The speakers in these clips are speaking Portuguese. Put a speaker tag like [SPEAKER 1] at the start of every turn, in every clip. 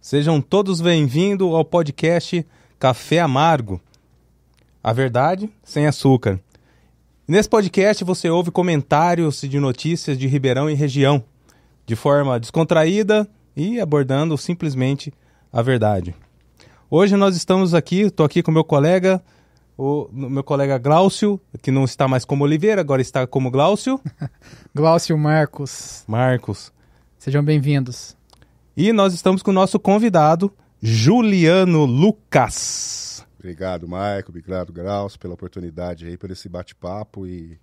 [SPEAKER 1] Sejam todos bem-vindos ao podcast Café Amargo. A verdade sem açúcar. Nesse podcast você ouve comentários de notícias de Ribeirão e região, de forma descontraída e abordando simplesmente a verdade. Hoje nós estamos aqui, estou aqui com meu colega, o meu colega Glaucio, que não está mais como Oliveira, agora está como Glaucio.
[SPEAKER 2] Glaucio Marcos.
[SPEAKER 1] Marcos.
[SPEAKER 2] Sejam bem-vindos.
[SPEAKER 1] E nós estamos com o nosso convidado, Juliano Lucas.
[SPEAKER 3] Obrigado, Maico. Obrigado, Graus, pela oportunidade aí, por esse bate-papo e,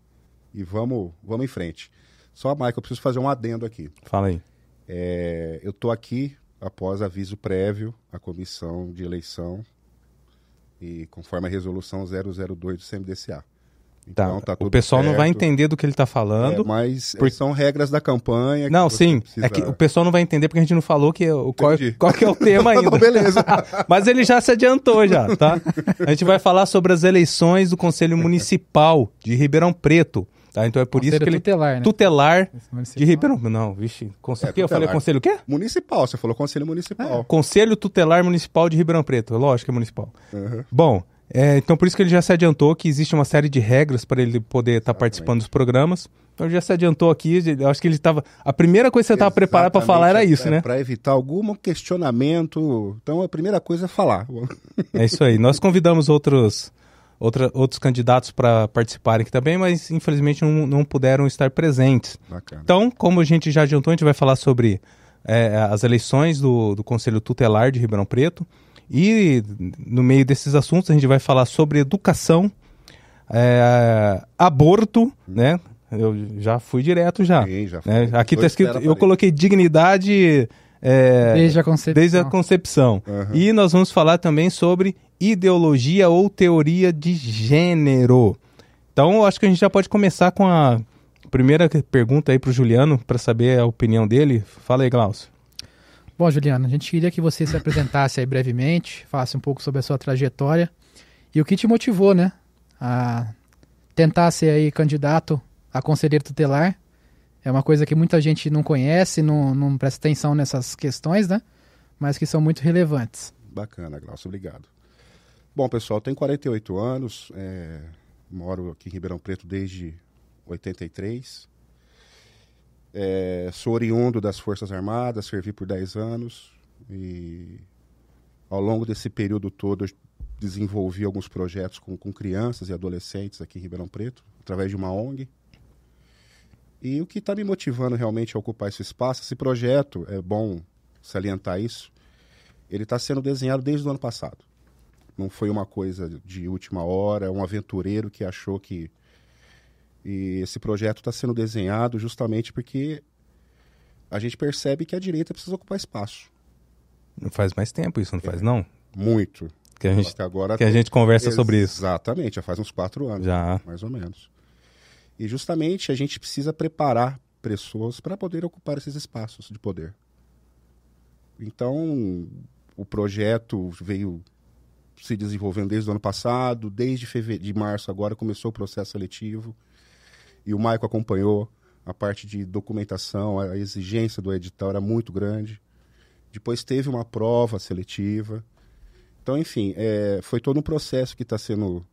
[SPEAKER 3] e vamos, vamos em frente. Só, Maico, eu preciso fazer um adendo aqui.
[SPEAKER 1] Fala aí.
[SPEAKER 3] É, eu estou aqui após aviso prévio à comissão de eleição e conforme a resolução 002 do CMDCA.
[SPEAKER 1] Então, tá. tá o pessoal certo. não vai entender do que ele está falando. É,
[SPEAKER 3] mas por... são regras da campanha.
[SPEAKER 1] Não, sim. Precisa... É que o pessoal não vai entender porque a gente não falou que, o, qual, qual que é o tema ainda.
[SPEAKER 3] não, beleza.
[SPEAKER 1] mas ele já se adiantou já, tá? A gente vai falar sobre as eleições do Conselho Municipal de Ribeirão Preto. Tá? Então é por
[SPEAKER 2] conselho
[SPEAKER 1] isso que ele.
[SPEAKER 2] Tutelar, né?
[SPEAKER 1] Tutelar de Ribeirão. Não, vixe. Conselho. É, eu falei conselho o quê?
[SPEAKER 3] Municipal, você falou conselho municipal.
[SPEAKER 1] É, conselho Tutelar Municipal de Ribeirão Preto. Lógico que é municipal. Uhum. Bom, é, então por isso que ele já se adiantou que existe uma série de regras para ele poder estar tá participando dos programas. Então já se adiantou aqui, eu acho que ele estava. A primeira coisa que você estava preparado para falar era isso,
[SPEAKER 3] é,
[SPEAKER 1] né?
[SPEAKER 3] Para evitar algum questionamento. Então a primeira coisa é falar.
[SPEAKER 1] É isso aí. Nós convidamos outros, outra, outros candidatos para participarem aqui também, mas infelizmente não, não puderam estar presentes. Bacana. Então, como a gente já adiantou, a gente vai falar sobre é, as eleições do, do Conselho Tutelar de Ribeirão Preto. E no meio desses assuntos a gente vai falar sobre educação, é, aborto, né? Eu já fui direto já. Sim, já né? Aqui está escrito, eu coloquei dignidade
[SPEAKER 2] é, desde a concepção.
[SPEAKER 1] Desde a concepção. Uhum. E nós vamos falar também sobre ideologia ou teoria de gênero. Então, eu acho que a gente já pode começar com a primeira pergunta aí para o Juliano, para saber a opinião dele. Fala aí, Glaucio.
[SPEAKER 2] Bom, Juliano, a gente queria que você se apresentasse aí brevemente, falasse um pouco sobre a sua trajetória e o que te motivou, né, a tentar ser aí candidato a conselheiro tutelar. É uma coisa que muita gente não conhece, não, não presta atenção nessas questões, né, mas que são muito relevantes.
[SPEAKER 3] Bacana, Glaucio, obrigado. Bom, pessoal, tenho 48 anos, é, moro aqui em Ribeirão Preto desde 83. É, sou oriundo das Forças Armadas, servi por 10 anos e ao longo desse período todo desenvolvi alguns projetos com, com crianças e adolescentes aqui em Ribeirão Preto, através de uma ONG. E o que está me motivando realmente a ocupar esse espaço, esse projeto, é bom salientar isso, ele está sendo desenhado desde o ano passado. Não foi uma coisa de última hora, um aventureiro que achou que e esse projeto está sendo desenhado justamente porque a gente percebe que a direita precisa ocupar espaço.
[SPEAKER 1] Não faz mais tempo isso, não é, faz não?
[SPEAKER 3] Muito.
[SPEAKER 1] Que a gente, agora que a gente conversa sobre isso.
[SPEAKER 3] Exatamente, já faz uns quatro anos.
[SPEAKER 1] Já.
[SPEAKER 3] Mais ou menos. E justamente a gente precisa preparar pessoas para poder ocupar esses espaços de poder. Então, o projeto veio se desenvolvendo desde o ano passado, desde fevereiro, de março agora começou o processo seletivo. E o Maico acompanhou a parte de documentação, a exigência do edital era muito grande. Depois teve uma prova seletiva. Então, enfim, é, foi todo um processo que está sendo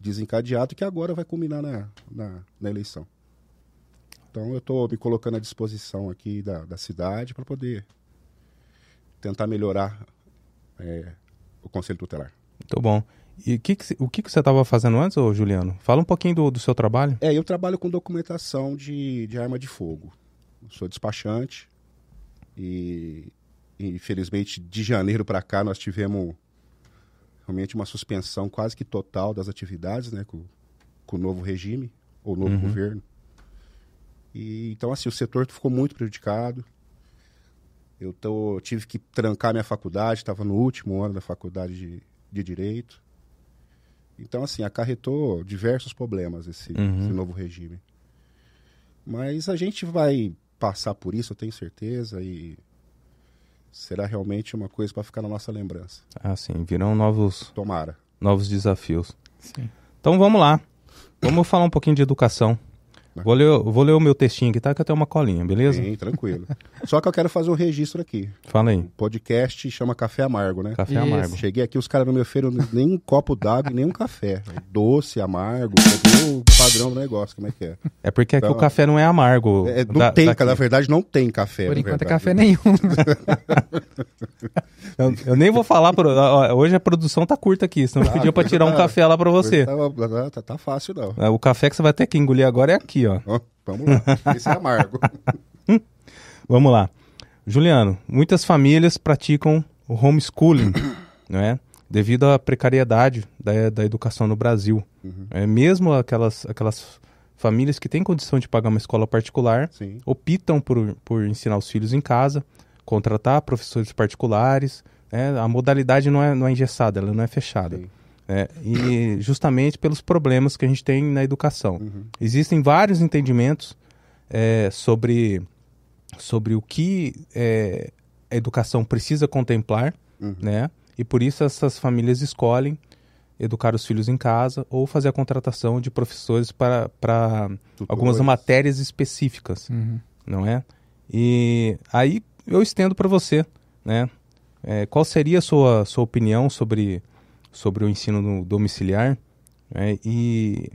[SPEAKER 3] desencadeado que agora vai culminar na, na, na eleição. Então, eu estou me colocando à disposição aqui da, da cidade para poder tentar melhorar é, o Conselho Tutelar.
[SPEAKER 1] Muito bom. E que que, o que, que você estava fazendo antes, ô Juliano? Fala um pouquinho do, do seu trabalho.
[SPEAKER 3] É, eu trabalho com documentação de, de arma de fogo. Eu sou despachante e, infelizmente, de janeiro para cá nós tivemos realmente uma suspensão quase que total das atividades, né, com, com o novo regime, ou novo uhum. governo. E, então, assim, o setor ficou muito prejudicado. Eu tô, tive que trancar minha faculdade, estava no último ano da faculdade de, de Direito. Então, assim, acarretou diversos problemas esse, uhum. esse novo regime. Mas a gente vai passar por isso, eu tenho certeza, e será realmente uma coisa para ficar na nossa lembrança.
[SPEAKER 1] Ah, sim, virão novos.
[SPEAKER 3] Tomara.
[SPEAKER 1] Novos desafios. Sim. Então vamos lá. Vamos falar um pouquinho de educação. Vou ler, vou ler o meu textinho aqui, tá? Que eu tenho uma colinha, beleza?
[SPEAKER 3] Sim, tranquilo. Só que eu quero fazer um registro aqui.
[SPEAKER 1] Fala aí. O
[SPEAKER 3] podcast chama Café Amargo, né?
[SPEAKER 1] Café Isso. Amargo.
[SPEAKER 3] Cheguei aqui, os caras não me ofereceram nem um copo d'água e nem um café. Doce, amargo, o padrão do negócio, como é que é?
[SPEAKER 1] É porque então, aqui o café não é amargo.
[SPEAKER 3] É, não da, tem, daqui. na verdade não tem café.
[SPEAKER 2] Por enquanto
[SPEAKER 3] é
[SPEAKER 2] café nenhum.
[SPEAKER 1] eu, eu, nem vou falar, pro, hoje a produção tá curta aqui, senão ah, pediu pra tirar um tá. café lá pra você.
[SPEAKER 3] Tá, tá, tá, fácil não.
[SPEAKER 1] É, o café que você vai ter que engolir agora é aqui, ó.
[SPEAKER 3] Oh. Vamos lá, esse é amargo.
[SPEAKER 1] Vamos lá. Juliano, muitas famílias praticam o homeschooling, não é? Devido à precariedade da, da educação no Brasil. Uhum. É, mesmo aquelas, aquelas famílias que têm condição de pagar uma escola particular Sim. optam por, por ensinar os filhos em casa, contratar professores particulares. Né? A modalidade não é, não é engessada, ela não é fechada. Sim. É, e justamente pelos problemas que a gente tem na educação. Uhum. Existem vários entendimentos é, sobre, sobre o que é, a educação precisa contemplar, uhum. né? E por isso essas famílias escolhem educar os filhos em casa ou fazer a contratação de professores para, para algumas matérias específicas, uhum. não é? E aí eu estendo para você, né? É, qual seria a sua, sua opinião sobre sobre o ensino domiciliar. Né? E,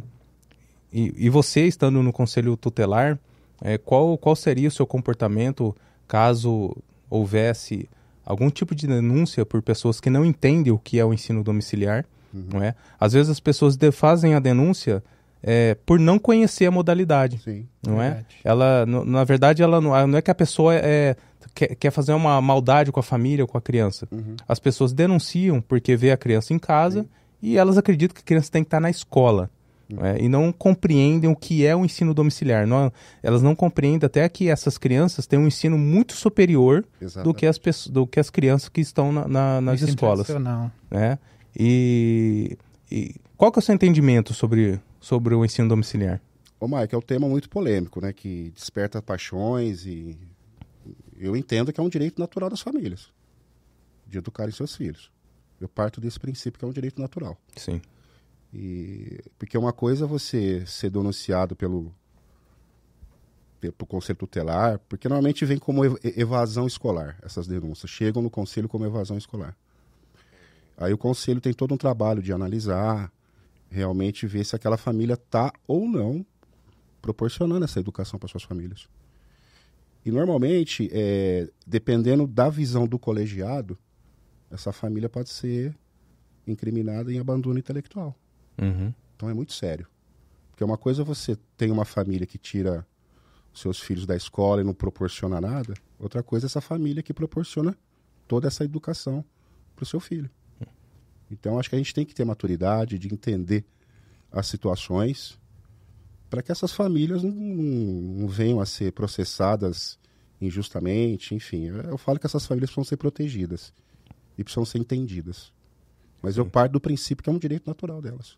[SPEAKER 1] e, e, você, estando no conselho tutelar, é, qual, qual seria o seu comportamento caso houvesse algum tipo de denúncia por pessoas que não entendem o que é o ensino domiciliar? Uhum. Não é? Às vezes as pessoas fazem a denúncia é, por não conhecer a modalidade, Sim, não é? Ela, no, na verdade, ela não, não, é que a pessoa é, quer, quer, fazer uma maldade com a família ou com a criança. Uhum. As pessoas denunciam porque vê a criança em casa Sim. e elas acreditam que a criança tem que estar na escola. Uhum. É, e não compreendem o que é o ensino domiciliar. Não, elas não compreendem até que essas crianças têm um ensino muito superior do que, as, do que as crianças que estão na, na, nas escolas. Né? E, e qual que é o seu entendimento sobre, sobre o ensino domiciliar?
[SPEAKER 3] Ô, Mike, é um tema muito polêmico, né? Que desperta paixões e eu entendo que é um direito natural das famílias de educarem seus filhos. Eu parto desse princípio que é um direito natural.
[SPEAKER 1] Sim.
[SPEAKER 3] E, porque uma coisa é você ser denunciado pelo, pelo conselho tutelar, porque normalmente vem como evasão escolar, essas denúncias. Chegam no conselho como evasão escolar. Aí o conselho tem todo um trabalho de analisar, realmente ver se aquela família está ou não proporcionando essa educação para suas famílias. E normalmente, é, dependendo da visão do colegiado, essa família pode ser incriminada em abandono intelectual.
[SPEAKER 1] Uhum.
[SPEAKER 3] Então é muito sério. Porque uma coisa é você tem uma família que tira seus filhos da escola e não proporciona nada, outra coisa é essa família que proporciona toda essa educação para o seu filho. Então acho que a gente tem que ter maturidade de entender as situações para que essas famílias não, não, venham a ser processadas injustamente, enfim. Eu falo que essas famílias precisam ser protegidas e precisam ser entendidas. Mas eu parto do princípio que é um direito natural delas.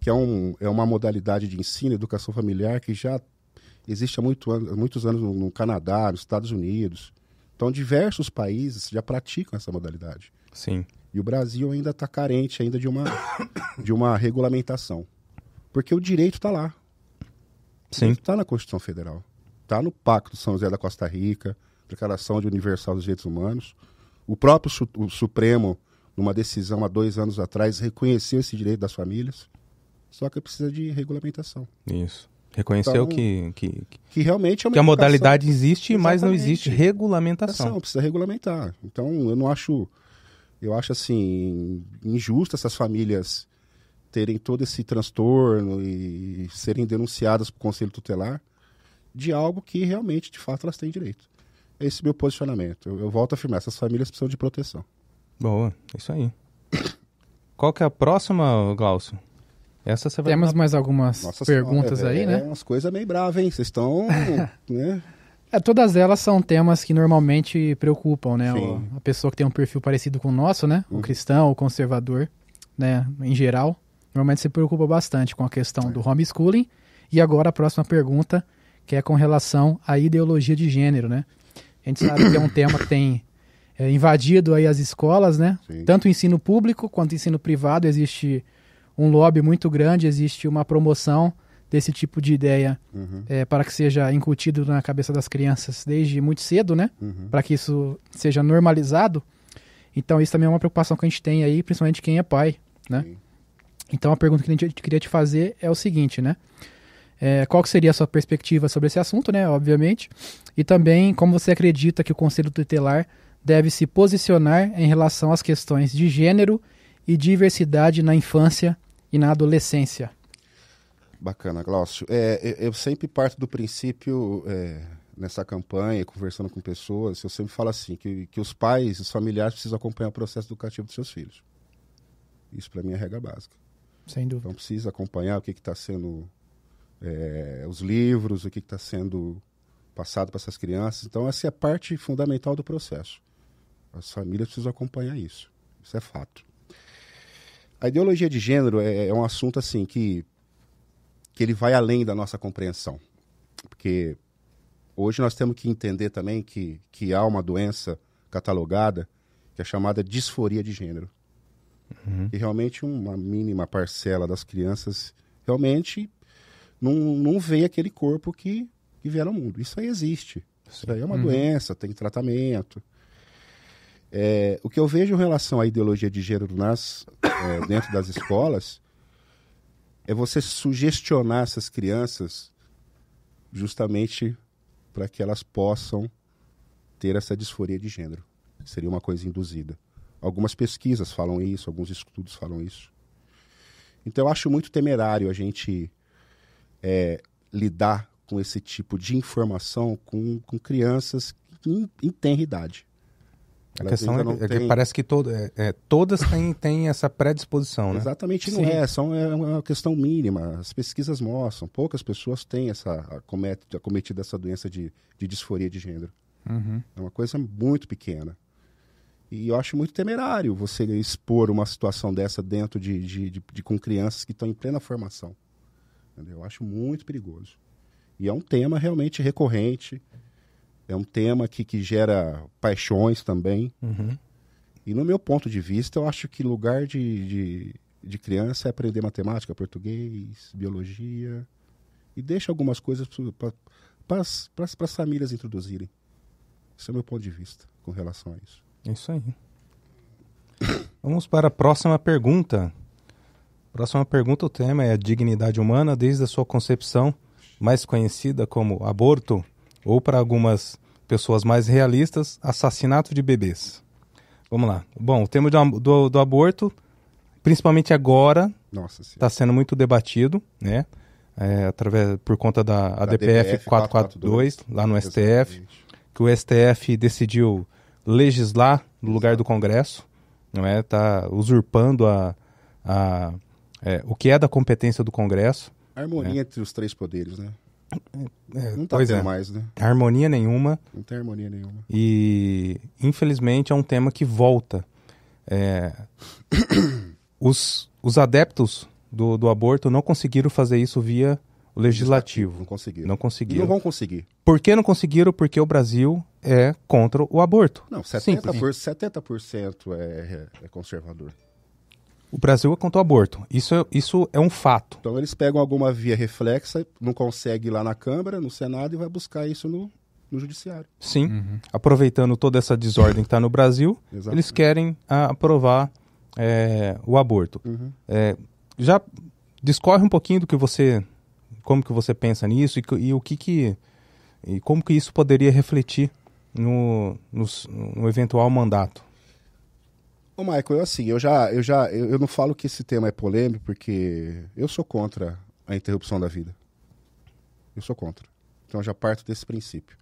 [SPEAKER 3] Que é, um, é uma modalidade de ensino, educação familiar que já existe há muito muitos anos no, no Canadá, nos Estados Unidos. Então, diversos países já praticam essa modalidade.
[SPEAKER 1] Sim.
[SPEAKER 3] E o Brasil ainda está carente ainda de uma, de uma regulamentação. Porque o direito está lá.
[SPEAKER 1] Sim.
[SPEAKER 3] Está na Constituição Federal. Está no Pacto de São José da Costa Rica, Declaração de Universal dos Direitos Humanos. O próprio su o Supremo, numa decisão há dois anos atrás, reconheceu esse direito das famílias. Só que precisa de regulamentação.
[SPEAKER 1] Isso. Reconheceu então, que, que,
[SPEAKER 3] que realmente é
[SPEAKER 1] que a modalidade existe, Exatamente. mas não existe regulamentação.
[SPEAKER 3] Precisa regulamentar. Então, eu não acho. Eu acho assim injusto essas famílias terem todo esse transtorno e serem denunciadas para o Conselho Tutelar de algo que realmente, de fato, elas têm direito. Esse é o meu posicionamento. Eu, eu volto a afirmar, essas famílias precisam de proteção.
[SPEAKER 1] Boa, isso aí. Qual que é a próxima, Glaucio?
[SPEAKER 2] Essa você vai Temos dar... mais algumas Nossa perguntas senhora, é, aí, né?
[SPEAKER 3] É umas coisas meio bravas, hein? Vocês estão... né?
[SPEAKER 2] É, todas elas são temas que normalmente preocupam, né? O, a pessoa que tem um perfil parecido com o nosso, né? O uhum. cristão, o conservador, né? Em geral normalmente se preocupa bastante com a questão do homeschooling. E agora a próxima pergunta, que é com relação à ideologia de gênero, né? A gente sabe que é um tema que tem é, invadido aí as escolas, né? Sim. Tanto o ensino público quanto o ensino privado existe um lobby muito grande, existe uma promoção desse tipo de ideia uhum. é, para que seja incutido na cabeça das crianças desde muito cedo, né? Uhum. Para que isso seja normalizado. Então isso também é uma preocupação que a gente tem aí, principalmente quem é pai, né? Sim. Então a pergunta que a gente queria te fazer é o seguinte, né? É, qual seria a sua perspectiva sobre esse assunto, né? Obviamente. E também como você acredita que o Conselho Tutelar deve se posicionar em relação às questões de gênero e diversidade na infância e na adolescência.
[SPEAKER 3] Bacana, Glaucio. É, eu sempre parto do princípio, é, nessa campanha, conversando com pessoas, eu sempre falo assim, que, que os pais, os familiares precisam acompanhar o processo educativo dos seus filhos. Isso para mim é regra básica.
[SPEAKER 2] Sem dúvida.
[SPEAKER 3] Então precisa acompanhar o que está sendo, é, os livros, o que está sendo passado para essas crianças. Então essa é a parte fundamental do processo. As famílias precisam acompanhar isso. Isso é fato. A ideologia de gênero é, é um assunto assim que que ele vai além da nossa compreensão. Porque hoje nós temos que entender também que, que há uma doença catalogada que é chamada disforia de gênero. Uhum. E realmente uma mínima parcela das crianças realmente não, não vê aquele corpo que, que vier ao mundo. Isso aí existe. Isso aí é uma uhum. doença, tem tratamento. É, o que eu vejo em relação à ideologia de gênero nas, é, dentro das escolas é você sugestionar essas crianças justamente para que elas possam ter essa disforia de gênero. Seria uma coisa induzida. Algumas pesquisas falam isso, alguns estudos falam isso. Então eu acho muito temerário a gente é, lidar com esse tipo de informação com, com crianças em, em tenra idade.
[SPEAKER 1] A questão é, é, que parece que todo, é, é, todas têm, têm essa predisposição, né?
[SPEAKER 3] Exatamente, não Sim. é. São, é uma questão mínima. As pesquisas mostram. Poucas pessoas têm essa, acometido, acometido essa doença de, de disforia de gênero. Uhum. É uma coisa muito pequena. E eu acho muito temerário você expor uma situação dessa dentro de, de, de, de com crianças que estão em plena formação. Entendeu? Eu acho muito perigoso. E é um tema realmente recorrente. É um tema que, que gera paixões também. Uhum. E no meu ponto de vista, eu acho que lugar de, de, de criança é aprender matemática, português, biologia. E deixa algumas coisas para as famílias introduzirem. Esse é o meu ponto de vista com relação a isso.
[SPEAKER 1] É isso aí. Vamos para a próxima pergunta. Próxima pergunta, o tema é a dignidade humana desde a sua concepção, mais conhecida como aborto ou para algumas pessoas mais realistas, assassinato de bebês. Vamos lá. Bom, o tema do, do, do aborto, principalmente agora, está sendo muito debatido, né? É, através, por conta da, da ADPF 442, 442, lá no STF, que o STF decidiu legislar no lugar do Congresso, não é? Está usurpando a, a, é, o que é da competência do Congresso.
[SPEAKER 3] A harmonia né? entre os três poderes, né? É, não tá tendo é. mais, né?
[SPEAKER 1] Harmonia nenhuma.
[SPEAKER 3] Não tem harmonia nenhuma.
[SPEAKER 1] E, infelizmente, é um tema que volta. É, os, os adeptos do, do aborto não conseguiram fazer isso via o legislativo.
[SPEAKER 3] Não conseguiram.
[SPEAKER 1] Não conseguiram.
[SPEAKER 3] E não vão conseguir.
[SPEAKER 1] Por que não conseguiram? Porque o Brasil é contra o aborto.
[SPEAKER 3] Não, 70%, por, 70 é, é conservador.
[SPEAKER 1] O Brasil é contra o aborto. Isso é, isso é um fato.
[SPEAKER 3] Então eles pegam alguma via reflexa, não consegue ir lá na Câmara, no Senado e vai buscar isso no, no Judiciário.
[SPEAKER 1] Sim. Uhum. Aproveitando toda essa desordem que está no Brasil, eles querem a, aprovar é, o aborto. Uhum. É, já discorre um pouquinho do que você, como que você pensa nisso e, e o que que e como que isso poderia refletir no, no, no eventual mandato.
[SPEAKER 3] Ô, Michael, eu assim, eu já, eu já, eu, eu, não falo que esse tema é polêmico porque eu sou contra a interrupção da vida. Eu sou contra. Então eu já parto desse princípio.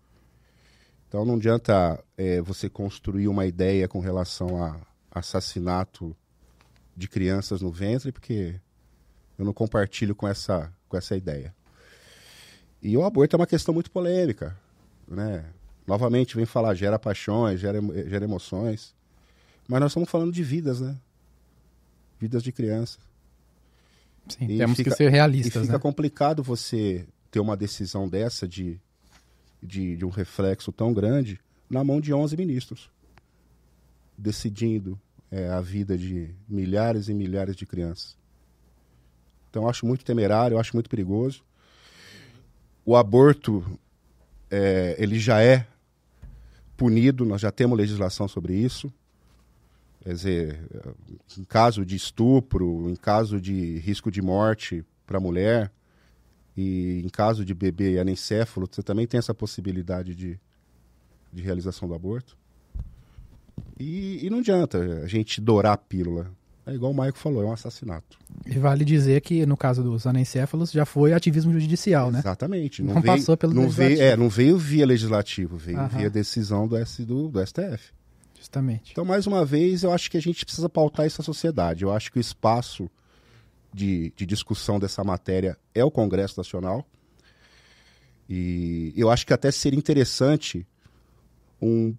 [SPEAKER 3] Então não adianta é, você construir uma ideia com relação a assassinato de crianças no ventre, porque eu não compartilho com essa, com essa ideia. E o aborto é uma questão muito polêmica, né? Novamente, vem falar, gera paixões, gera, gera emoções. Mas nós estamos falando de vidas, né? Vidas de criança.
[SPEAKER 2] Sim, e temos fica, que ser realistas.
[SPEAKER 3] E fica
[SPEAKER 2] né?
[SPEAKER 3] complicado você ter uma decisão dessa de, de, de um reflexo tão grande na mão de 11 ministros, decidindo é, a vida de milhares e milhares de crianças. Então, eu acho muito temerário, eu acho muito perigoso. o aborto é, ele já é punido, nós já temos legislação sobre isso. Quer dizer, em caso de estupro, em caso de risco de morte para a mulher, e em caso de bebê anencéfalo, você também tem essa possibilidade de, de realização do aborto. E, e não adianta a gente dourar a pílula. É igual o Maico falou, é um assassinato.
[SPEAKER 2] E vale dizer que, no caso dos anencéfalos, já foi ativismo judicial, né?
[SPEAKER 3] Exatamente.
[SPEAKER 2] Não, não veio, passou pelo
[SPEAKER 3] não veio, é, não veio via legislativo, veio Aham. via decisão do, S, do, do STF.
[SPEAKER 2] Justamente.
[SPEAKER 3] Então, mais uma vez, eu acho que a gente precisa pautar essa sociedade. Eu acho que o espaço de, de discussão dessa matéria é o Congresso Nacional. E eu acho que até seria interessante um,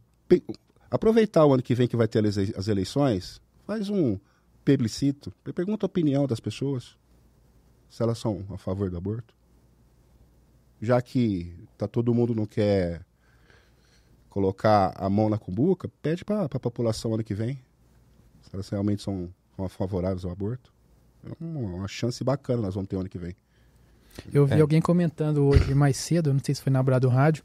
[SPEAKER 3] aproveitar o ano que vem que vai ter as eleições, faz um plebiscito, pergunta a opinião das pessoas, se elas são a favor do aborto. Já que tá todo mundo não quer colocar a mão na cumbuca, pede para a população ano que vem, se elas realmente são, são favoráveis ao aborto. É uma chance bacana nós vamos ter ano que vem.
[SPEAKER 2] Eu vi é. alguém comentando hoje mais cedo, não sei se foi na Brado Rádio,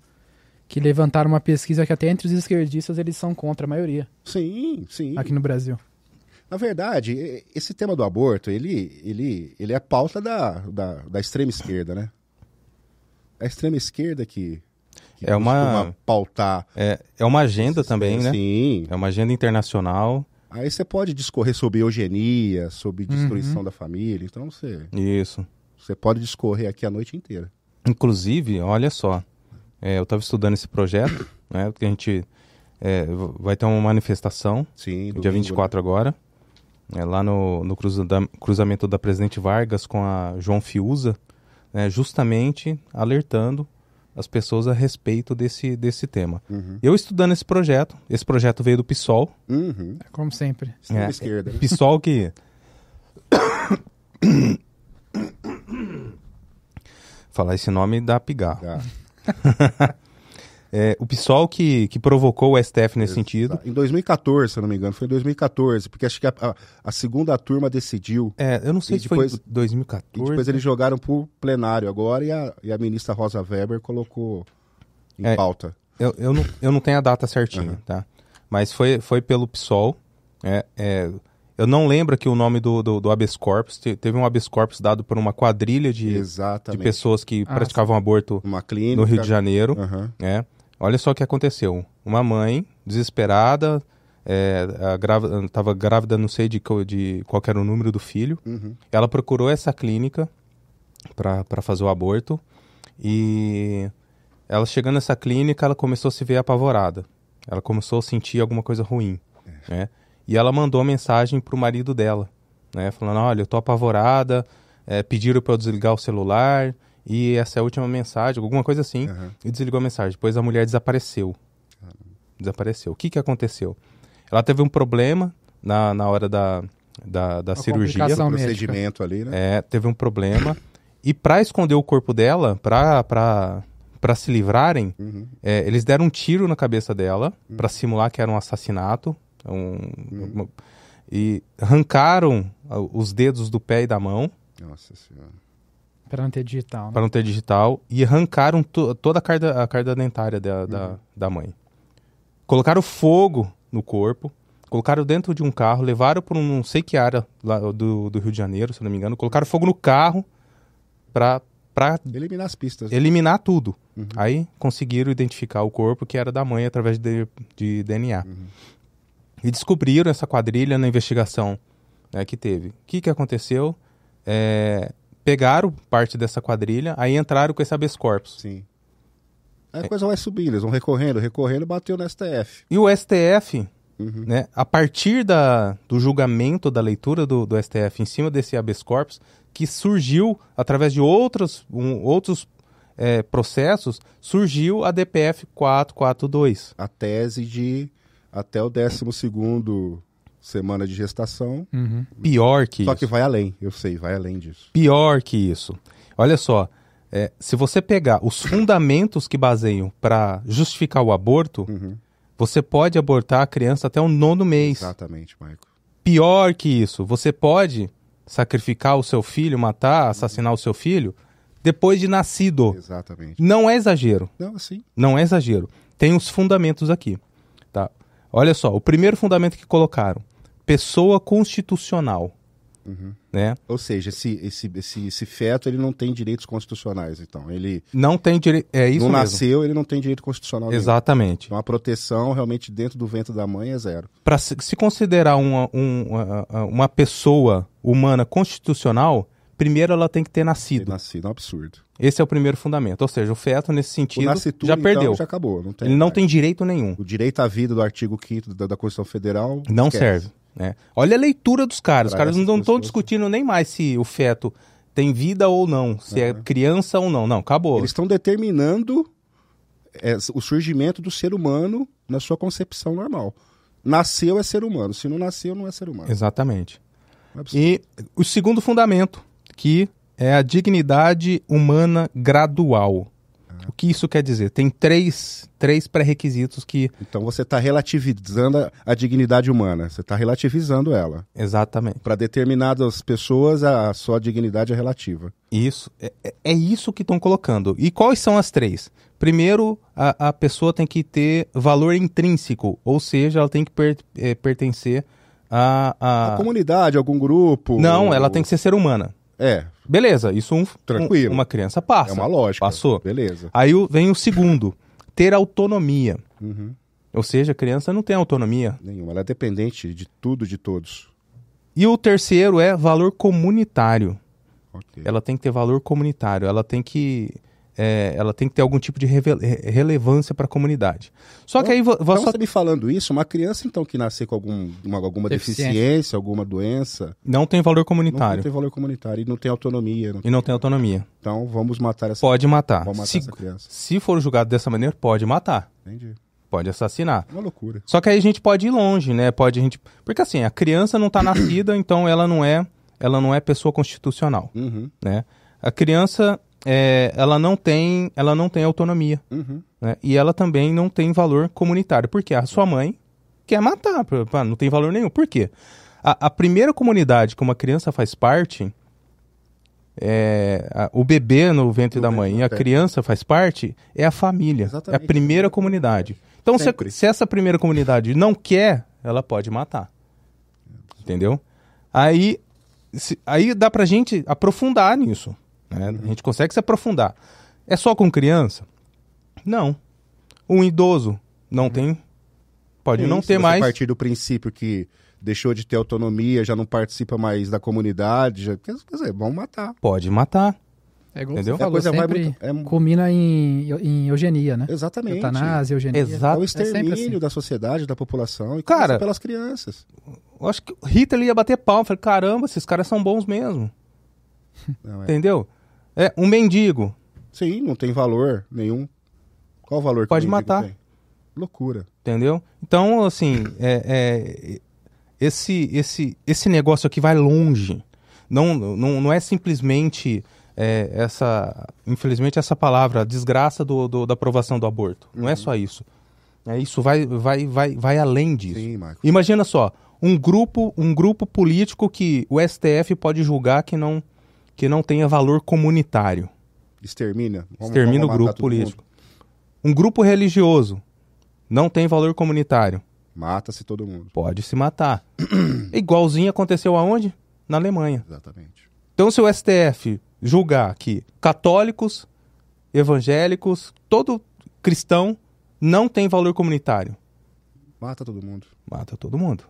[SPEAKER 2] que levantaram uma pesquisa que até entre os esquerdistas eles são contra a maioria.
[SPEAKER 3] Sim, sim.
[SPEAKER 2] Aqui no Brasil.
[SPEAKER 3] Na verdade, esse tema do aborto, ele, ele, ele é pauta da, da, da extrema esquerda, né? A extrema esquerda que, que
[SPEAKER 1] é uma
[SPEAKER 3] pautar.
[SPEAKER 1] É, é uma agenda também, né?
[SPEAKER 3] Sim.
[SPEAKER 1] É uma agenda internacional.
[SPEAKER 3] Aí você pode discorrer sobre eugenia, sobre destruição uhum. da família. Então você.
[SPEAKER 1] Isso.
[SPEAKER 3] Você pode discorrer aqui a noite inteira.
[SPEAKER 1] Inclusive, olha só. É, eu estava estudando esse projeto, né? Porque a gente é, vai ter uma manifestação.
[SPEAKER 3] Sim,
[SPEAKER 1] dia 24 né? agora é, lá no, no cruzamento da Presidente Vargas com a João Fiuza, né, justamente alertando as pessoas a respeito desse, desse tema. Uhum. Eu estudando esse projeto, esse projeto veio do PSOL.
[SPEAKER 2] Uhum. É como sempre.
[SPEAKER 3] É, esquerda.
[SPEAKER 1] PSOL que... Falar esse nome dá pigarro. É, o PSOL que, que provocou o STF nesse Exato. sentido.
[SPEAKER 3] Em 2014, se eu não me engano, foi em 2014, porque acho que a, a, a segunda turma decidiu.
[SPEAKER 1] É, eu não sei se depois, foi 2014.
[SPEAKER 3] E depois eles jogaram pro plenário agora e a, e a ministra Rosa Weber colocou em é, pauta.
[SPEAKER 1] Eu, eu, não, eu não tenho a data certinha, uhum. tá? Mas foi, foi pelo PSOL. É, é, eu não lembro aqui o nome do, do, do habeas corpus. Teve um habeas corpus dado por uma quadrilha de, de pessoas que ah, praticavam sim. aborto no Rio de Janeiro. Uhum. É. Olha só o que aconteceu. Uma mãe, desesperada, estava é, grávida, não sei de, de qual era o número do filho. Uhum. Ela procurou essa clínica para fazer o aborto. E ela chegando nessa clínica, ela começou a se ver apavorada. Ela começou a sentir alguma coisa ruim. É. Né? E ela mandou mensagem para o marido dela, né? falando: Olha, eu tô apavorada, é, pediram para eu desligar o celular e essa é a última mensagem, alguma coisa assim, uhum. e desligou a mensagem. Depois a mulher desapareceu. Desapareceu. O que, que aconteceu? Ela teve um problema na, na hora da, da, da cirurgia.
[SPEAKER 3] O procedimento ali,
[SPEAKER 1] né? É, teve um problema. e para esconder o corpo dela, para para se livrarem, uhum. é, eles deram um tiro na cabeça dela uhum. para simular que era um assassinato. Um, uhum. uma, e arrancaram os dedos do pé e da mão.
[SPEAKER 3] Nossa Senhora.
[SPEAKER 2] Para não ter digital. Né?
[SPEAKER 1] Para não ter digital. E arrancaram to toda a carga, a carga dentária da, uhum. da, da mãe. Colocaram fogo no corpo. Colocaram dentro de um carro, levaram para um não sei que área lá do, do Rio de Janeiro, se não me engano. Colocaram fogo no carro para para
[SPEAKER 3] eliminar as pistas.
[SPEAKER 1] Né? Eliminar tudo. Uhum. Aí conseguiram identificar o corpo que era da mãe através de, de DNA. Uhum. E descobriram essa quadrilha na investigação né, que teve. O que, que aconteceu? É, pegaram parte dessa quadrilha, aí entraram com esse habeas corpus.
[SPEAKER 3] Sim. Aí a coisa vai subindo, eles vão recorrendo, recorrendo, bateu no STF.
[SPEAKER 1] E o STF, uhum. né, a partir da, do julgamento, da leitura do, do STF em cima desse habeas corpus, que surgiu através de outros, um, outros é, processos, surgiu a DPF 442.
[SPEAKER 3] A tese de até o 12 segundo semana de gestação.
[SPEAKER 1] Uhum. Pior que
[SPEAKER 3] só
[SPEAKER 1] isso.
[SPEAKER 3] Só que vai além, eu sei, vai além disso.
[SPEAKER 1] Pior que isso. Olha só, é, se você pegar os fundamentos que baseiam para justificar o aborto, uhum. você pode abortar a criança até o nono mês.
[SPEAKER 3] Exatamente, Michael.
[SPEAKER 1] Pior que isso, você pode sacrificar o seu filho, matar, assassinar uhum. o seu filho depois de nascido.
[SPEAKER 3] Exatamente.
[SPEAKER 1] Não é exagero.
[SPEAKER 3] Não, assim.
[SPEAKER 1] Não é exagero. Tem os fundamentos aqui. Tá? Olha só, o primeiro fundamento que colocaram: pessoa constitucional.
[SPEAKER 3] Uhum.
[SPEAKER 1] Né?
[SPEAKER 3] Ou seja, esse, esse, esse, esse feto ele não tem direitos constitucionais, então. Ele
[SPEAKER 1] não tem direito. É isso
[SPEAKER 3] não
[SPEAKER 1] mesmo.
[SPEAKER 3] nasceu, ele não tem direito constitucional.
[SPEAKER 1] Exatamente.
[SPEAKER 3] Então a proteção realmente dentro do ventre da mãe é zero.
[SPEAKER 1] Para se, se, considerar uma, uma, uma pessoa humana constitucional, primeiro ela tem que ter nascido.
[SPEAKER 3] Ter nascido, é um absurdo.
[SPEAKER 1] Esse é o primeiro fundamento. Ou seja, o feto, nesse sentido, já perdeu.
[SPEAKER 3] Então, já acabou. Não tem,
[SPEAKER 1] Ele não tem direito nenhum.
[SPEAKER 3] O direito à vida do artigo 5 da, da Constituição Federal.
[SPEAKER 1] Não esquece. serve. Né? Olha a leitura dos caras. Os caras não estão discutindo nem mais se o feto tem vida ou não, se uhum. é criança ou não. Não, acabou.
[SPEAKER 3] Eles estão determinando é, o surgimento do ser humano na sua concepção normal. Nasceu é ser humano, se não nasceu, não é ser humano.
[SPEAKER 1] Exatamente. É e o segundo fundamento, que é a dignidade humana gradual. O que isso quer dizer? Tem três, três pré-requisitos que.
[SPEAKER 3] Então você está relativizando a, a, dignidade humana, você está relativizando ela.
[SPEAKER 1] Exatamente.
[SPEAKER 3] Para determinadas pessoas, a, a sua dignidade é relativa.
[SPEAKER 1] Isso. É, é, é isso que estão colocando. E quais são as três? Primeiro, a, a pessoa tem que ter valor intrínseco, ou seja, ela tem que per, é, pertencer a, a.
[SPEAKER 3] A comunidade, algum grupo.
[SPEAKER 1] Não, ela tem que ser ser humana.
[SPEAKER 3] É.
[SPEAKER 1] Beleza, isso um,
[SPEAKER 3] Tranquilo.
[SPEAKER 1] Um, uma criança passa.
[SPEAKER 3] É uma lógica.
[SPEAKER 1] Passou.
[SPEAKER 3] Beleza.
[SPEAKER 1] Aí vem o segundo, ter autonomia.
[SPEAKER 3] Uhum.
[SPEAKER 1] Ou seja, a criança não tem autonomia.
[SPEAKER 3] Nenhuma, ela é dependente de tudo, de todos.
[SPEAKER 1] E o terceiro é valor comunitário.
[SPEAKER 3] Okay.
[SPEAKER 1] Ela tem que ter valor comunitário, ela tem que é, ela tem que ter algum tipo de relevância para a comunidade. Só que aí
[SPEAKER 3] você
[SPEAKER 1] então,
[SPEAKER 3] só... me falando isso, uma criança então que nascer com algum, uma, alguma deficiência. deficiência. alguma doença,
[SPEAKER 1] não tem valor comunitário.
[SPEAKER 3] Não tem valor comunitário e não tem autonomia.
[SPEAKER 1] Não tem... E não tem autonomia.
[SPEAKER 3] Então vamos matar essa
[SPEAKER 1] Pode matar.
[SPEAKER 3] Vamos matar
[SPEAKER 1] se,
[SPEAKER 3] essa criança.
[SPEAKER 1] Se for julgado dessa maneira, pode matar.
[SPEAKER 3] Entendi.
[SPEAKER 1] Pode assassinar.
[SPEAKER 3] Uma loucura.
[SPEAKER 1] Só que aí a gente pode ir longe, né? Pode a gente, porque assim a criança não está nascida, então ela não é, ela não é pessoa constitucional,
[SPEAKER 3] uhum.
[SPEAKER 1] né? A criança é, ela não tem ela não tem autonomia
[SPEAKER 3] uhum.
[SPEAKER 1] né? e ela também não tem valor comunitário porque a sua mãe quer matar não tem valor nenhum. Por quê? A, a primeira comunidade que uma criança faz parte é, a, o bebê no ventre da mãe e a criança faz parte é a família
[SPEAKER 3] Exatamente.
[SPEAKER 1] é a primeira comunidade. Então se, se essa primeira comunidade não quer ela pode matar. Entendeu? Aí se, aí dá pra gente aprofundar nisso né? A gente consegue se aprofundar. É só com criança? Não. Um idoso não uhum. tem. Pode
[SPEAKER 3] Sim,
[SPEAKER 1] não ter mais.
[SPEAKER 3] A partir do princípio que deixou de ter autonomia, já não participa mais da comunidade, já, quer dizer, vão matar.
[SPEAKER 1] Pode matar.
[SPEAKER 2] É igual Entendeu? Você falou, é coisa sempre muito, é... culmina em, em eugenia, né?
[SPEAKER 3] Exatamente.
[SPEAKER 2] Eutanásia, eugenia.
[SPEAKER 3] Exato. É o extermínio é assim. da sociedade, da população e
[SPEAKER 1] Cara,
[SPEAKER 3] pelas crianças.
[SPEAKER 1] Eu acho que Hitler ia bater pau. Eu falei, caramba, esses caras são bons mesmo. Não, é. Entendeu? É, um mendigo.
[SPEAKER 3] Sim, não tem valor nenhum. Qual o valor que
[SPEAKER 1] Pode matar.
[SPEAKER 3] Tem? Loucura.
[SPEAKER 1] Entendeu? Então, assim, é, é, esse, esse, esse negócio aqui vai longe. Não, não, não é simplesmente é, essa, infelizmente, essa palavra, desgraça do, do, da aprovação do aborto. Não é uhum. só isso. É, isso vai, vai, vai, vai além disso.
[SPEAKER 3] Sim.
[SPEAKER 1] Imagina só, um grupo, um grupo político que o STF pode julgar que não que não tenha valor comunitário.
[SPEAKER 3] Extermina.
[SPEAKER 1] Vamos, Extermina vamos o grupo político. Um grupo religioso não tem valor comunitário.
[SPEAKER 3] Mata-se todo mundo.
[SPEAKER 1] Pode se matar. Igualzinho aconteceu aonde? Na Alemanha.
[SPEAKER 3] Exatamente.
[SPEAKER 1] Então, se o STF julgar que católicos, evangélicos, todo cristão não tem valor comunitário.
[SPEAKER 3] Mata todo mundo.
[SPEAKER 1] Mata todo mundo.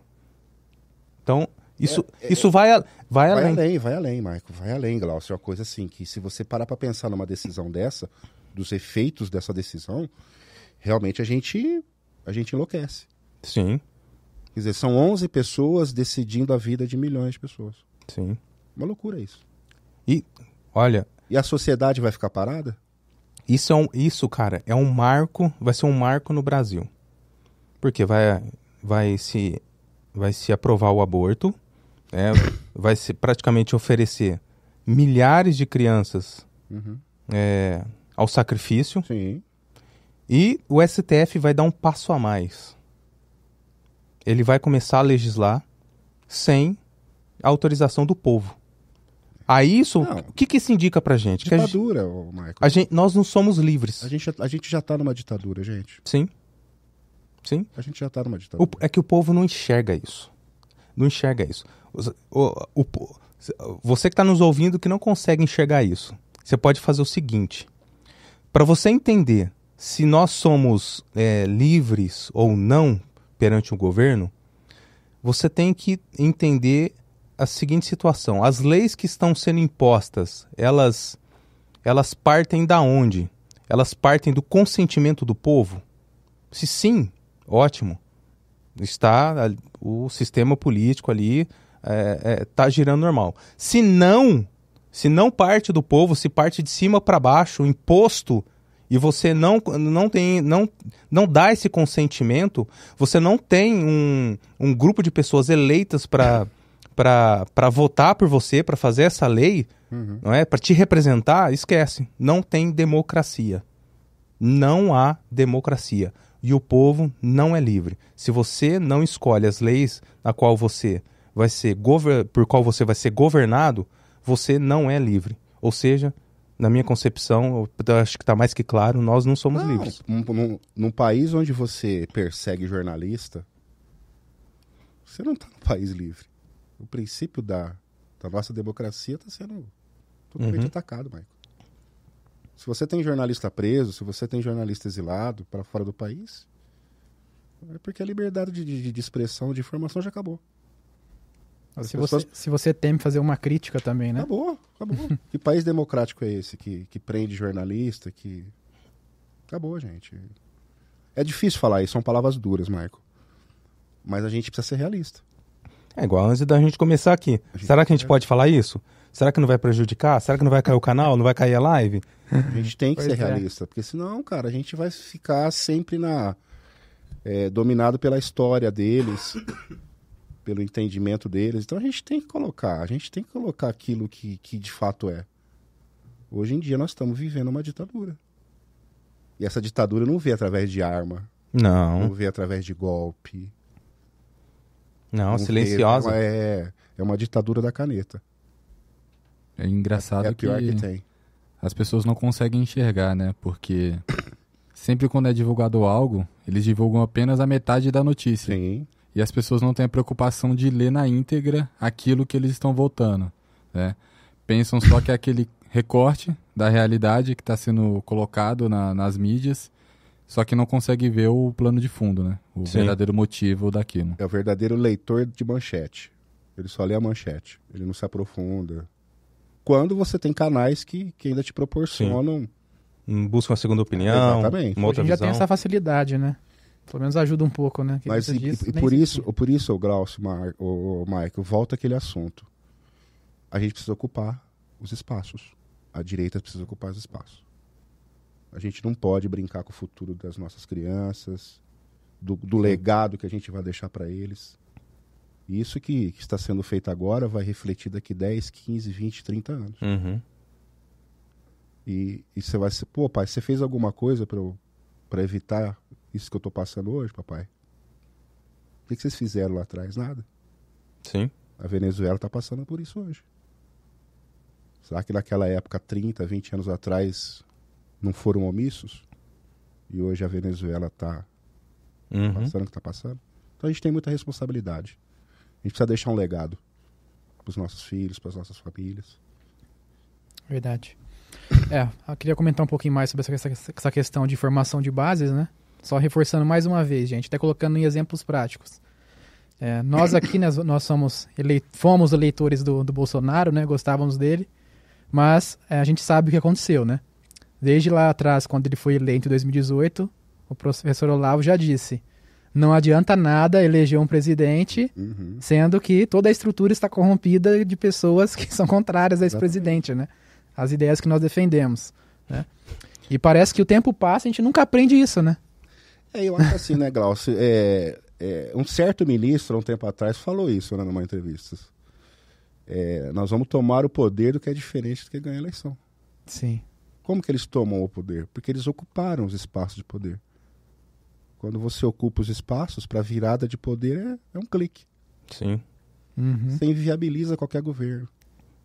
[SPEAKER 1] Então, isso, é, é, isso vai, vai,
[SPEAKER 3] vai
[SPEAKER 1] além.
[SPEAKER 3] além. Vai além, Marco. Vai além, Glaucio. É uma coisa assim que se você parar para pensar numa decisão dessa, dos efeitos dessa decisão, realmente a gente, a gente enlouquece.
[SPEAKER 1] Sim.
[SPEAKER 3] Quer dizer, são 11 pessoas decidindo a vida de milhões de pessoas.
[SPEAKER 1] Sim.
[SPEAKER 3] Uma loucura isso.
[SPEAKER 1] E, olha...
[SPEAKER 3] E a sociedade vai ficar parada?
[SPEAKER 1] Isso, é um, isso, cara, é um marco, vai ser um marco no Brasil. Porque vai, vai, se, vai se aprovar o aborto, é, vai se praticamente oferecer milhares de crianças
[SPEAKER 3] uhum.
[SPEAKER 1] é, ao sacrifício.
[SPEAKER 3] Sim.
[SPEAKER 1] E o STF vai dar um passo a mais. Ele vai começar a legislar sem a autorização do povo. Aí isso, o que, que isso indica pra gente?
[SPEAKER 3] Ditadura, gente, Michael.
[SPEAKER 1] A gente, nós não somos livres.
[SPEAKER 3] A gente, a gente já tá numa ditadura, gente.
[SPEAKER 1] Sim. Sim.
[SPEAKER 3] A gente já tá numa ditadura.
[SPEAKER 1] O, é que o povo não enxerga isso. Não enxerga isso. O, o, você que está nos ouvindo que não consegue enxergar isso, você pode fazer o seguinte: para você entender se nós somos é, livres ou não perante o governo, você tem que entender a seguinte situação: as leis que estão sendo impostas, elas, elas partem da onde? Elas partem do consentimento do povo? Se sim, ótimo. Está o sistema político ali é, é, tá girando normal. Se não, se não parte do povo, se parte de cima para baixo, imposto, e você não, não tem, não, não dá esse consentimento, você não tem um, um grupo de pessoas eleitas para para votar por você, para fazer essa lei, uhum. não é? Para te representar, esquece. Não tem democracia. Não há democracia. E o povo não é livre. Se você não escolhe as leis na qual você vai ser por qual você vai ser governado, você não é livre. Ou seja, na minha concepção, acho que está mais que claro, nós não somos não, livres.
[SPEAKER 3] Num, num, país onde você persegue jornalista, você não está no país livre. O princípio da, da nossa democracia está sendo totalmente uhum. atacado, Michael. Se você tem jornalista preso, se você tem jornalista exilado para fora do país, é porque a liberdade de, de, de expressão, de informação já acabou.
[SPEAKER 2] Se, pessoas... você, se você teme fazer uma crítica também, né?
[SPEAKER 3] Acabou, acabou. que país democrático é esse que, que prende jornalista, que... Acabou, gente. É difícil falar isso, são palavras duras, Marco. Mas a gente precisa ser realista.
[SPEAKER 1] É igual antes da gente começar aqui. Será que a gente pode falar isso? Será que não vai prejudicar? Será que não vai cair o canal? Não vai cair a live?
[SPEAKER 3] A gente tem que pois ser é. realista, porque senão, cara, a gente vai ficar sempre na é, dominado pela história deles pelo entendimento deles. Então a gente tem que colocar, a gente tem que colocar aquilo que, que de fato é. Hoje em dia nós estamos vivendo uma ditadura. E essa ditadura não vê através de arma.
[SPEAKER 1] Não.
[SPEAKER 3] Não vê através de golpe.
[SPEAKER 1] Não, não silenciosa.
[SPEAKER 3] Vê, é, é uma ditadura da caneta.
[SPEAKER 4] É engraçado é, é pior que, que tem. as pessoas não conseguem enxergar, né? Porque sempre quando é divulgado algo, eles divulgam apenas a metade da notícia.
[SPEAKER 3] Sim
[SPEAKER 4] e as pessoas não têm a preocupação de ler na íntegra aquilo que eles estão votando. Né? Pensam só que é aquele recorte da realidade que está sendo colocado na, nas mídias, só que não consegue ver o plano de fundo, né? o Sim. verdadeiro motivo daquilo.
[SPEAKER 3] É o verdadeiro leitor de manchete. Ele só lê a manchete, ele não se aprofunda. Quando você tem canais que, que ainda te proporcionam.
[SPEAKER 1] Sim. Busca uma segunda opinião.
[SPEAKER 3] Exatamente.
[SPEAKER 2] Uma outra Hoje já tem essa facilidade, né? Pelo menos ajuda um pouco, né?
[SPEAKER 3] Que Mas e, disse, e por, isso, por isso, o Glaucio, Mar, o, o Michael, volta aquele assunto. A gente precisa ocupar os espaços. A direita precisa ocupar os espaços. A gente não pode brincar com o futuro das nossas crianças, do, do legado que a gente vai deixar para eles. Isso que, que, está sendo feito agora vai refletir daqui 10, 15, 20, 30 anos.
[SPEAKER 1] Uhum.
[SPEAKER 3] E, e você vai ser, pô, pai, você fez alguma coisa para evitar isso que eu estou passando hoje, papai? O que, que vocês fizeram lá atrás? Nada.
[SPEAKER 1] Sim.
[SPEAKER 3] A Venezuela está passando por isso hoje. Será que naquela época, 30, 20 anos atrás, não foram omissos? E hoje a Venezuela está uhum. passando o que está passando? Então a gente tem muita responsabilidade. A gente precisa deixar um legado para os nossos filhos, para as nossas famílias.
[SPEAKER 2] Verdade. É, eu queria comentar um pouquinho mais sobre essa, essa questão de formação de bases, né? Só reforçando mais uma vez, gente, até colocando em exemplos práticos. É, nós aqui, né, nós somos eleit fomos eleitores do, do Bolsonaro, né, gostávamos dele, mas é, a gente sabe o que aconteceu, né? Desde lá atrás, quando ele foi eleito em 2018, o professor Olavo já disse, não adianta nada eleger um presidente, uhum. sendo que toda a estrutura está corrompida de pessoas que são contrárias a esse presidente, né? As ideias que nós defendemos, né? E parece que o tempo passa e a gente nunca aprende isso, né?
[SPEAKER 3] É, eu acho assim, né, Glaucio? É, é, um certo ministro, há um tempo atrás, falou isso né, numa entrevista. É, nós vamos tomar o poder do que é diferente do que ganhar a eleição.
[SPEAKER 2] Sim.
[SPEAKER 3] Como que eles tomam o poder? Porque eles ocuparam os espaços de poder. Quando você ocupa os espaços, para virada de poder é, é um clique.
[SPEAKER 1] Sim.
[SPEAKER 2] Uhum.
[SPEAKER 3] Você inviabiliza qualquer governo.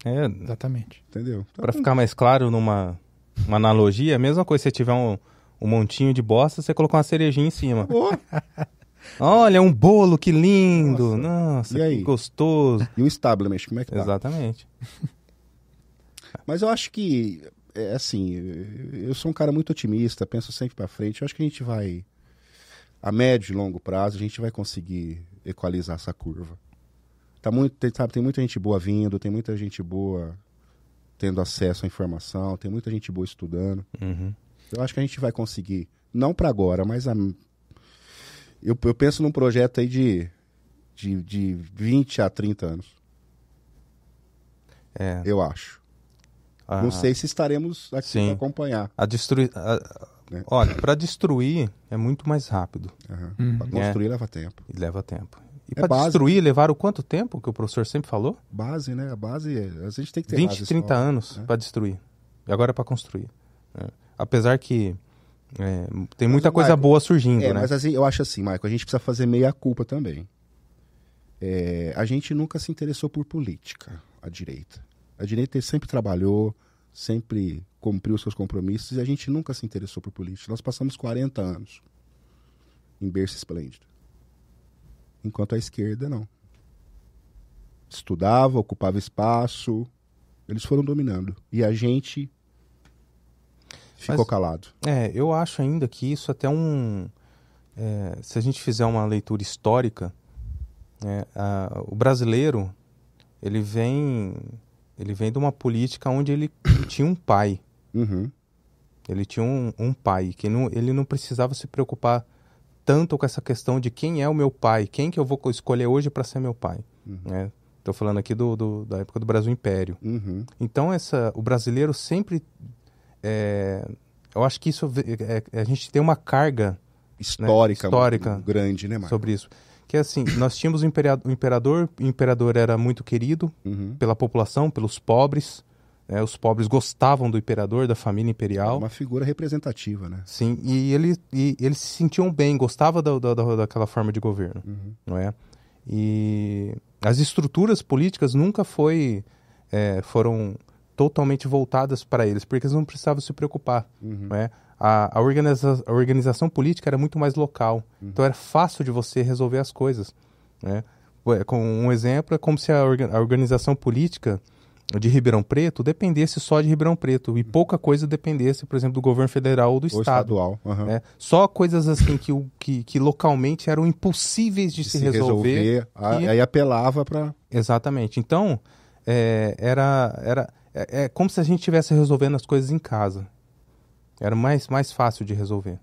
[SPEAKER 1] É,
[SPEAKER 2] Exatamente.
[SPEAKER 3] Entendeu? Então,
[SPEAKER 1] Pra ficar mais claro numa uma analogia, é a mesma coisa se você tiver um, um montinho de bosta, você colocar uma cerejinha em cima. Olha, um bolo, que lindo! Nossa,
[SPEAKER 3] E aí?
[SPEAKER 1] que gostoso.
[SPEAKER 3] e o establishment, como é que tá?
[SPEAKER 1] Exatamente.
[SPEAKER 3] Mas eu acho que, é assim, eu sou um cara muito otimista, penso sempre pra frente. Eu acho que a gente vai, a médio e longo prazo, a gente vai conseguir equalizar essa curva. Tá muito, tem, sabe, tem muita gente boa vindo, tem muita gente boa tendo acesso à informação, tem muita gente boa estudando.
[SPEAKER 1] Uhum.
[SPEAKER 3] Eu acho que a gente vai conseguir, não para agora, mas a, eu, eu penso num projeto aí de, de, de 20 a 30 anos,
[SPEAKER 1] É,
[SPEAKER 3] eu acho.
[SPEAKER 1] a-
[SPEAKER 3] Não sei se estaremos aqui
[SPEAKER 1] Sim.
[SPEAKER 3] para acompanhar.
[SPEAKER 1] A destruir. a-
[SPEAKER 3] É.
[SPEAKER 1] Olha, para destruir é muito mais rápido
[SPEAKER 3] Aham.
[SPEAKER 2] Uhum.
[SPEAKER 3] Pra construir leva tempo.
[SPEAKER 1] e leva tempo. E
[SPEAKER 3] É
[SPEAKER 1] para destruir levaram quanto tempo que o professor sempre falou?
[SPEAKER 3] Base, né? A base, é- a gente tem que ter
[SPEAKER 1] 20,
[SPEAKER 3] base
[SPEAKER 1] 30
[SPEAKER 3] sólida,
[SPEAKER 1] anos
[SPEAKER 3] né?
[SPEAKER 1] para destruir. E agora é para construir. né? Apesar que é, tem muita
[SPEAKER 3] Mas,
[SPEAKER 1] coisa
[SPEAKER 3] Marco,
[SPEAKER 1] boa surgindo,
[SPEAKER 3] É,
[SPEAKER 1] né?
[SPEAKER 3] mas assim, eu acho assim, Marco, a gente precisa fazer meia culpa também. É, a gente nunca se interessou por política, a direita. A direita sempre trabalhou, sempre cumpriu seus compromissos e a gente nunca se interessou por política. Nós passamos 40 anos em berço esplêndido. Enquanto a esquerda, não. Estudava, ocupava espaço, eles foram dominando. E a gente ficou
[SPEAKER 1] Mas-
[SPEAKER 3] calado.
[SPEAKER 1] É, eu acho ainda que isso até um. é, se a gente fizer uma leitura histórica, né, a- o brasileiro ele vem ele vem de uma política onde ele tinha um pai,
[SPEAKER 3] Uhum.
[SPEAKER 1] ele tinha um, um pai que não, ele não precisava se preocupar tanto com essa questão de quem é o meu pai, quem que eu vou escolher hoje para ser meu pai. Né? Estou falando aqui do, do- da época do Brasil Império.
[SPEAKER 3] Uhum.
[SPEAKER 1] Então essa, o brasileiro sempre, é, eu acho que isso é- é- a gente tem uma carga
[SPEAKER 3] histórica,
[SPEAKER 1] Histórica.
[SPEAKER 3] muito grande, né, Marco?
[SPEAKER 1] sobre isso, que é assim, nós tínhamos o imperia- o imperador, o imperador era muito querido
[SPEAKER 3] Uhum.
[SPEAKER 1] pela população, pelos pobres, né? os pobres gostavam do imperador, da família imperial,
[SPEAKER 3] Uma figura representativa, né?
[SPEAKER 1] sim, e, ele, e eles se sentiam bem, gostavam da, da- da- daquela forma de governo,
[SPEAKER 3] Uhum.
[SPEAKER 1] não é? E as estruturas políticas nunca foi, é, foram totalmente voltadas para eles, porque eles não precisavam se preocupar,
[SPEAKER 3] Uhum.
[SPEAKER 1] não é? A, a, organiza- a organização política era muito mais local,
[SPEAKER 3] Uhum.
[SPEAKER 1] então era fácil de você resolver as coisas, né? Com um exemplo, é como se a, orga- a organização política de Ribeirão Preto dependesse só de Ribeirão Preto e pouca coisa dependesse, por exemplo, do governo federal ou do
[SPEAKER 3] Ou
[SPEAKER 1] estado.
[SPEAKER 3] estadual. aham.
[SPEAKER 1] né? Só coisas assim que, que, que localmente eram impossíveis de,
[SPEAKER 3] De
[SPEAKER 1] se, resolver.
[SPEAKER 3] a-
[SPEAKER 1] e-
[SPEAKER 3] Aí apelava para.
[SPEAKER 1] Exatamente. Então, é, era, era, é, é como se a gente estivesse resolvendo as coisas em casa. Era mais, mais fácil de resolver.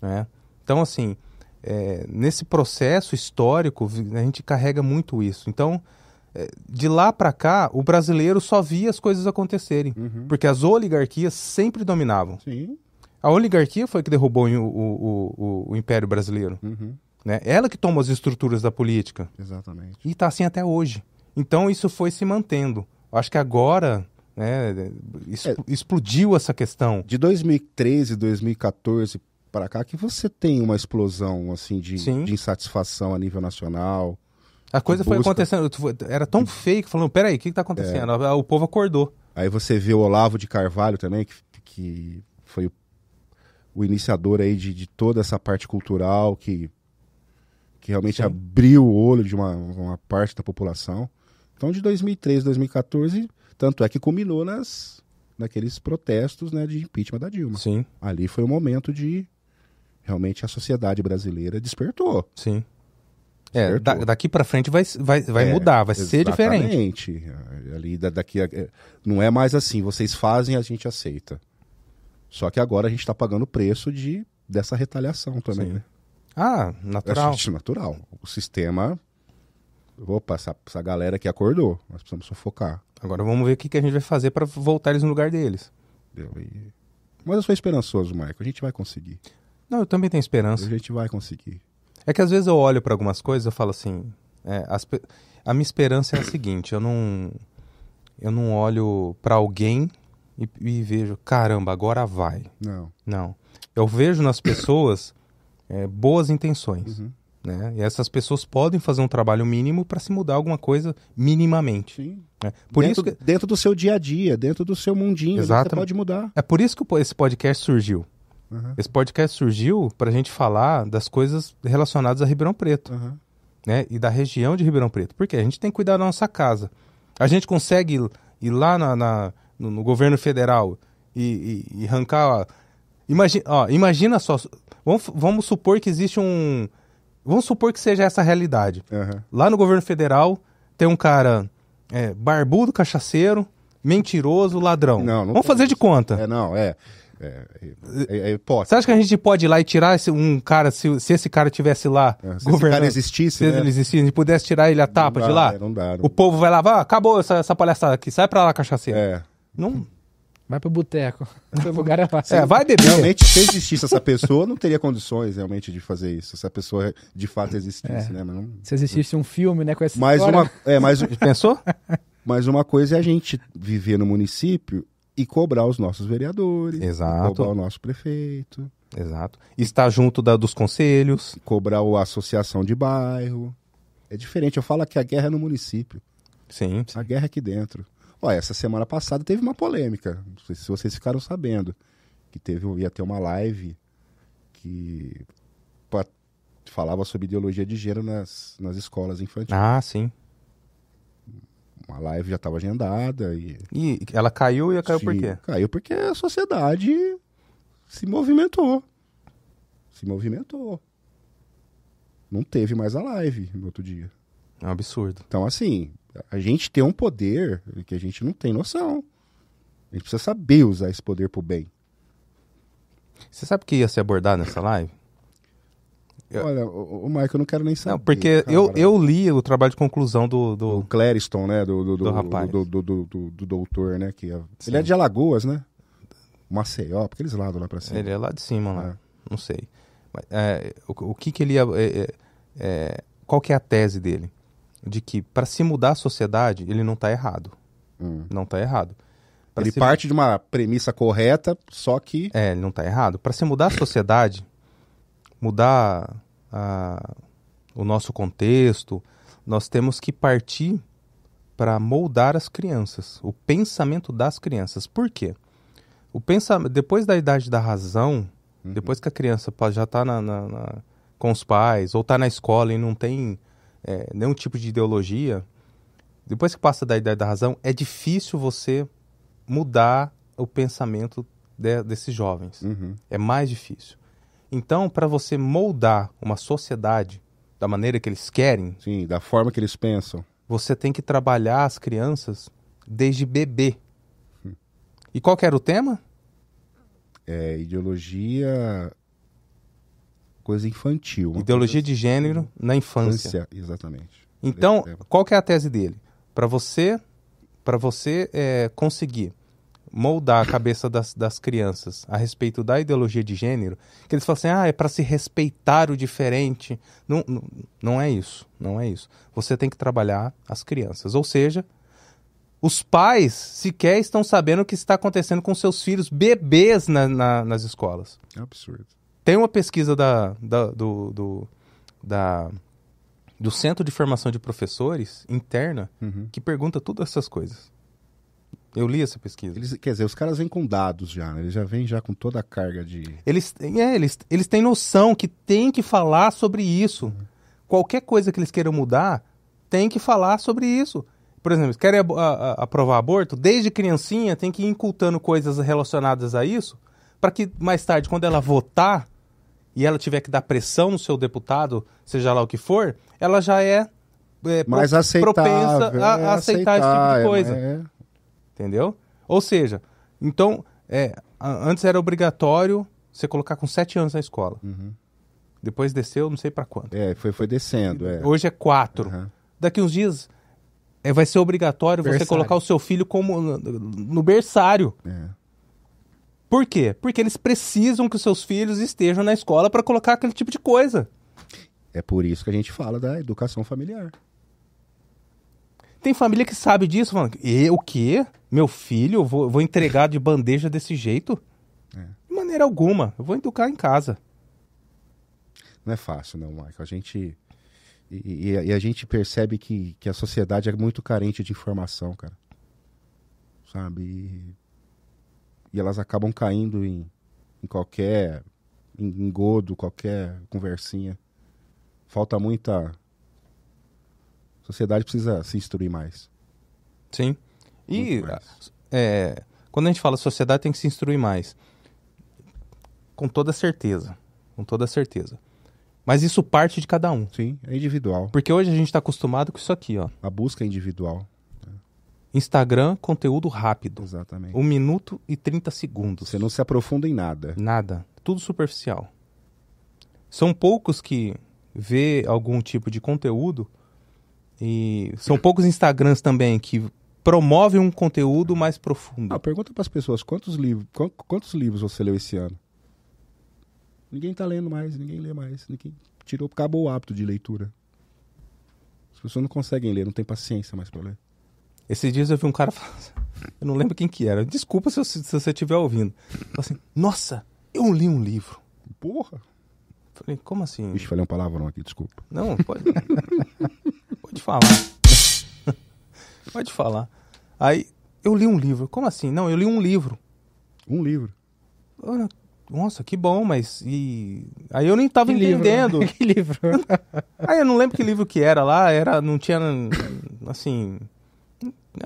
[SPEAKER 1] Né? Então, assim, é, nesse processo histórico, a gente carrega muito isso. Então, é, de lá para cá, o brasileiro só via as coisas acontecerem.
[SPEAKER 3] Uhum.
[SPEAKER 1] Porque as oligarquias sempre dominavam.
[SPEAKER 3] Sim.
[SPEAKER 1] A oligarquia foi que derrubou o, o, o, o Império Brasileiro.
[SPEAKER 3] Uhum.
[SPEAKER 1] Né? Ela que toma as estruturas da política.
[SPEAKER 3] Exatamente.
[SPEAKER 1] E está assim até hoje. Então isso foi se mantendo. Acho que agora né, es-
[SPEAKER 3] É.
[SPEAKER 1] explodiu essa questão.
[SPEAKER 3] De 2013, 2014 para cá, que você tem uma explosão assim de, de insatisfação a nível nacional.
[SPEAKER 1] A coisa foi
[SPEAKER 3] busca-
[SPEAKER 1] acontecendo. Era tão feio que falando, peraí, o que está acontecendo?
[SPEAKER 3] É.
[SPEAKER 1] O povo acordou.
[SPEAKER 3] Aí você vê o Olavo de Carvalho também, que, que foi o, o iniciador aí de, de toda essa parte cultural que, que realmente
[SPEAKER 1] Sim.
[SPEAKER 3] abriu o olho de uma, uma parte da população. Então, de 2013, 2014, tanto é que culminou nas, naqueles protestos né, de impeachment da Dilma.
[SPEAKER 1] Sim,
[SPEAKER 3] Ali foi o momento de realmente a sociedade brasileira despertou.
[SPEAKER 1] sim. É, da- daqui para frente vai, vai, vai
[SPEAKER 3] É,
[SPEAKER 1] mudar, vai ser diferente.
[SPEAKER 3] Exatamente. Ali da- daqui a- é, não é mais assim, vocês fazem, a gente aceita. Só que agora a gente está pagando o preço de dessa retaliação também, né?
[SPEAKER 1] Ah, natural.
[SPEAKER 3] É natural. O sistema. Opa, essa, essa galera que acordou. Nós precisamos sufocar.
[SPEAKER 1] Agora vamos ver o que, que a gente vai fazer para voltar eles no lugar deles.
[SPEAKER 3] Mas eu sou esperançoso, Marco. A gente vai conseguir.
[SPEAKER 1] Não, eu também tenho
[SPEAKER 3] A
[SPEAKER 1] esperança.
[SPEAKER 3] gente vai conseguir.
[SPEAKER 1] É que às vezes eu olho para algumas coisas e falo assim, é, as a minha esperança é a seguinte, eu não eu não olho para alguém e, e vejo, caramba, agora vai.
[SPEAKER 3] Não.
[SPEAKER 1] Não. Eu vejo nas pessoas é, boas intenções.
[SPEAKER 3] Uhum.
[SPEAKER 1] Né? E essas pessoas podem fazer um trabalho mínimo para se mudar alguma coisa minimamente.
[SPEAKER 3] Sim.
[SPEAKER 1] É. Por
[SPEAKER 3] dentro,
[SPEAKER 1] isso que...
[SPEAKER 3] dentro do seu dia a dia, dentro do seu mundinho, Exato. você pode mudar.
[SPEAKER 1] É por isso que esse podcast surgiu. Uhum. Esse podcast surgiu para a gente falar das coisas relacionadas a Ribeirão Preto. Uhum. Né? E da região de Ribeirão Preto. Porque a gente tem que cuidar da nossa casa. A gente consegue ir, ir lá na, na no, no, governo federal e, e, e arrancar. Ó, imagina, ó, imagina só. Vamos, vamos supor que existe um Vamos supor que seja essa a realidade. Uhum. Lá no governo federal tem um cara é, barbudo, cachaceiro, mentiroso, ladrão. Não, não Vamos fazer de conta.
[SPEAKER 3] É, não, é. É,
[SPEAKER 1] é, é Você acha que a gente pode ir lá e tirar esse, um cara, se, se esse cara tivesse lá
[SPEAKER 3] é, se governando, esse cara existisse,
[SPEAKER 1] se
[SPEAKER 3] né?
[SPEAKER 1] ele existisse, a gente pudesse tirar ele a tapa
[SPEAKER 3] dá,
[SPEAKER 1] de lá?
[SPEAKER 3] É, não dá, não...
[SPEAKER 1] O povo vai lá, ah, acabou essa, essa palhaçada aqui, sai pra lá, cachaceiro.
[SPEAKER 3] É.
[SPEAKER 1] Não,
[SPEAKER 2] Vai pro boteco. O lugar é
[SPEAKER 1] fácil. É, vai beber.
[SPEAKER 3] Realmente, se existisse essa pessoa, não teria condições realmente de fazer isso. Se a pessoa de fato existisse, é. né? Não...
[SPEAKER 2] Se existisse um filme, né, com essa
[SPEAKER 3] mais
[SPEAKER 2] história...
[SPEAKER 3] Uma, é, mais, Pensou? Mas uma coisa é a gente viver no município e cobrar os nossos vereadores.
[SPEAKER 1] Exato.
[SPEAKER 3] Cobrar o nosso prefeito.
[SPEAKER 1] Exato. Estar junto da, dos conselhos.
[SPEAKER 3] Cobrar a associação de bairro. É diferente. Eu falo que a guerra é no município.
[SPEAKER 1] Sim.
[SPEAKER 3] A guerra é aqui dentro. Ó, essa semana passada teve uma polêmica. Não sei se vocês ficaram sabendo. Que teve, ia ter uma live que falava sobre ideologia de gênero nas, nas escolas infantis.
[SPEAKER 1] Ah, sim.
[SPEAKER 3] Uma live já estava agendada e.
[SPEAKER 1] E ela caiu e caiu sim, por quê?
[SPEAKER 3] Caiu porque a sociedade se movimentou. Se movimentou. Não teve mais a live no outro dia.
[SPEAKER 1] É um absurdo.
[SPEAKER 3] Então, assim, a gente tem um poder que a gente não tem noção. A gente precisa saber usar esse poder pro bem.
[SPEAKER 1] Você sabe o que ia ser abordado nessa live?
[SPEAKER 3] Eu... Olha, o, o Michael, eu não quero nem saber. Não,
[SPEAKER 1] porque eu, eu li o trabalho de conclusão do... Do,
[SPEAKER 3] do Clériston, né? Do, do, do,
[SPEAKER 1] do rapaz.
[SPEAKER 3] Do, do, do, do, do doutor, né? Que é... Ele é de Alagoas, né? Maceió, porque eles lados lá pra cima.
[SPEAKER 1] Ele é lá de cima, lá. É. Não sei. É, o, o que que ele ia... É, é, é, qual que é a tese dele? De que para se mudar a sociedade, ele não está errado. Hum. Não está errado.
[SPEAKER 3] Pra ele se... parte de uma premissa correta, só que.
[SPEAKER 1] É, ele não está errado. Para se mudar a sociedade, mudar a... o nosso contexto, nós temos que partir para moldar as crianças, o pensamento das crianças. Por quê? O pensamento, depois da idade da razão, uhum. depois que a criança já está na, na, na, com os pais ou está na escola e não tem é, nenhum tipo de ideologia, depois que passa da ideia da razão, é difícil você mudar o pensamento de, desses jovens. Uhum. É mais difícil. Então, para você moldar uma sociedade da maneira que eles querem,
[SPEAKER 3] sim, da forma que eles pensam,
[SPEAKER 1] você tem que trabalhar as crianças desde bebê. Hum. E qual era o tema?
[SPEAKER 3] É, ideologia coisa infantil.
[SPEAKER 1] Ideologia de gênero na infância. infância
[SPEAKER 3] exatamente.
[SPEAKER 1] Então, qual que é a tese dele? Para você, para você é, conseguir moldar a cabeça das, das crianças a respeito da ideologia de gênero, que eles falam assim, ah, é para se respeitar o diferente. Não, não, não é isso, não é isso. Você tem que trabalhar as crianças. Ou seja, os pais sequer estão sabendo o que está acontecendo com seus filhos bebês na, na, nas escolas.
[SPEAKER 3] É absurdo.
[SPEAKER 1] Tem uma pesquisa da, da, do, do, da, do Centro de Formação de Professores interna uhum. que pergunta todas essas coisas. Eu li essa pesquisa.
[SPEAKER 3] Eles, quer dizer, os caras vêm com dados já, né? Eles já vêm já com toda a carga de.
[SPEAKER 1] Eles, é, eles, eles têm noção que tem que falar sobre isso. Uhum. Qualquer coisa que eles queiram mudar, tem que falar sobre isso. Por exemplo, eles querem a, a, aprovar aborto, desde criancinha tem que ir incultando coisas relacionadas a isso, para que mais tarde, quando ela votar, e ela tiver que dar pressão no seu deputado, seja lá o que for, ela já é,
[SPEAKER 3] é mais propensa
[SPEAKER 1] a, a aceitar, esse tipo de é, coisa. É, Entendeu? Ou seja, então, é, antes era obrigatório você colocar com sete anos na escola. Uhum. Depois desceu, não sei para quanto.
[SPEAKER 3] É, foi, foi descendo. É.
[SPEAKER 1] Hoje é quatro. Uhum. Daqui uns dias é, vai ser obrigatório berçário. você colocar o seu filho como no, no berçário. É. Por quê? Porque eles precisam que os seus filhos estejam na escola para colocar aquele tipo de coisa.
[SPEAKER 3] É por isso que a gente fala da educação familiar.
[SPEAKER 1] Tem família que sabe disso, falando, e o quê? Meu filho, vou, vou entregar de bandeja desse jeito? É. De maneira alguma, eu vou educar em casa.
[SPEAKER 3] Não é fácil, não, Michael. A gente. E, e, e, a gente percebe que, que a sociedade é muito carente de informação, cara. Sabe? E, e elas acabam caindo em, em qualquer engodo, qualquer conversinha. Falta muita. A sociedade precisa se instruir mais.
[SPEAKER 1] Sim. E é, quando a gente fala sociedade, tem que se instruir mais. Com toda certeza. Com toda certeza. Mas isso parte de cada um.
[SPEAKER 3] Sim, é individual.
[SPEAKER 1] Porque hoje a gente está acostumado com isso aqui, ó.
[SPEAKER 3] A busca é individual.
[SPEAKER 1] Instagram, conteúdo rápido.
[SPEAKER 3] Exatamente.
[SPEAKER 1] Um minuto e 30 segundos.
[SPEAKER 3] Você não se aprofunda em nada.
[SPEAKER 1] Nada. Tudo superficial. São poucos que vê algum tipo de conteúdo e são poucos Instagrams também que promovem um conteúdo mais profundo.
[SPEAKER 3] Ah, pergunta para as pessoas quantos livros, quantos livros você leu esse ano? Ninguém está lendo mais, ninguém lê mais, ninguém tirou, acabou o hábito de leitura. As pessoas não conseguem ler, não tem paciência mais para ler.
[SPEAKER 1] Esses dias eu vi um cara falando, assim, eu não lembro quem que era. Desculpa se, se você estiver ouvindo. Falei assim, nossa, eu li um livro.
[SPEAKER 3] Porra.
[SPEAKER 1] Falei, como assim?
[SPEAKER 3] Vixe, falei um palavrão aqui, desculpa.
[SPEAKER 1] Não, pode. pode falar. pode falar. Aí, eu li um livro. Como assim? Não, eu li um livro.
[SPEAKER 3] Um livro?
[SPEAKER 1] Nossa, que bom, mas e aí eu nem tava que entendendo.
[SPEAKER 2] Livro? que livro?
[SPEAKER 1] aí eu não lembro que livro que era lá, era não tinha assim,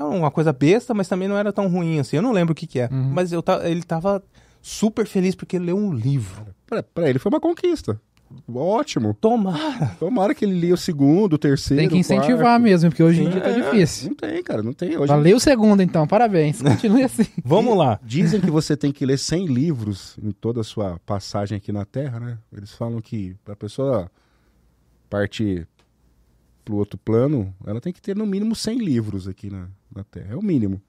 [SPEAKER 1] uma coisa besta, mas também não era tão ruim assim. Eu não lembro o que que é, uhum. mas eu ele tava super feliz porque ele leu um livro.
[SPEAKER 3] Pra, pra ele foi uma conquista. Ótimo.
[SPEAKER 1] Tomara.
[SPEAKER 3] Tomara que ele lia o segundo, o terceiro.
[SPEAKER 2] Tem que incentivar quarto. mesmo, porque hoje em dia tá é, difícil.
[SPEAKER 3] Não tem, cara, não tem. Hoje
[SPEAKER 2] Valeu o segundo, então, parabéns. Continue assim.
[SPEAKER 1] Vamos lá.
[SPEAKER 3] Dizem que você tem que ler 100 livros em toda a sua passagem aqui na Terra, né? Eles falam que pra pessoa partir pro outro plano, ela tem que ter no mínimo 100 livros aqui na, na Terra. É o mínimo.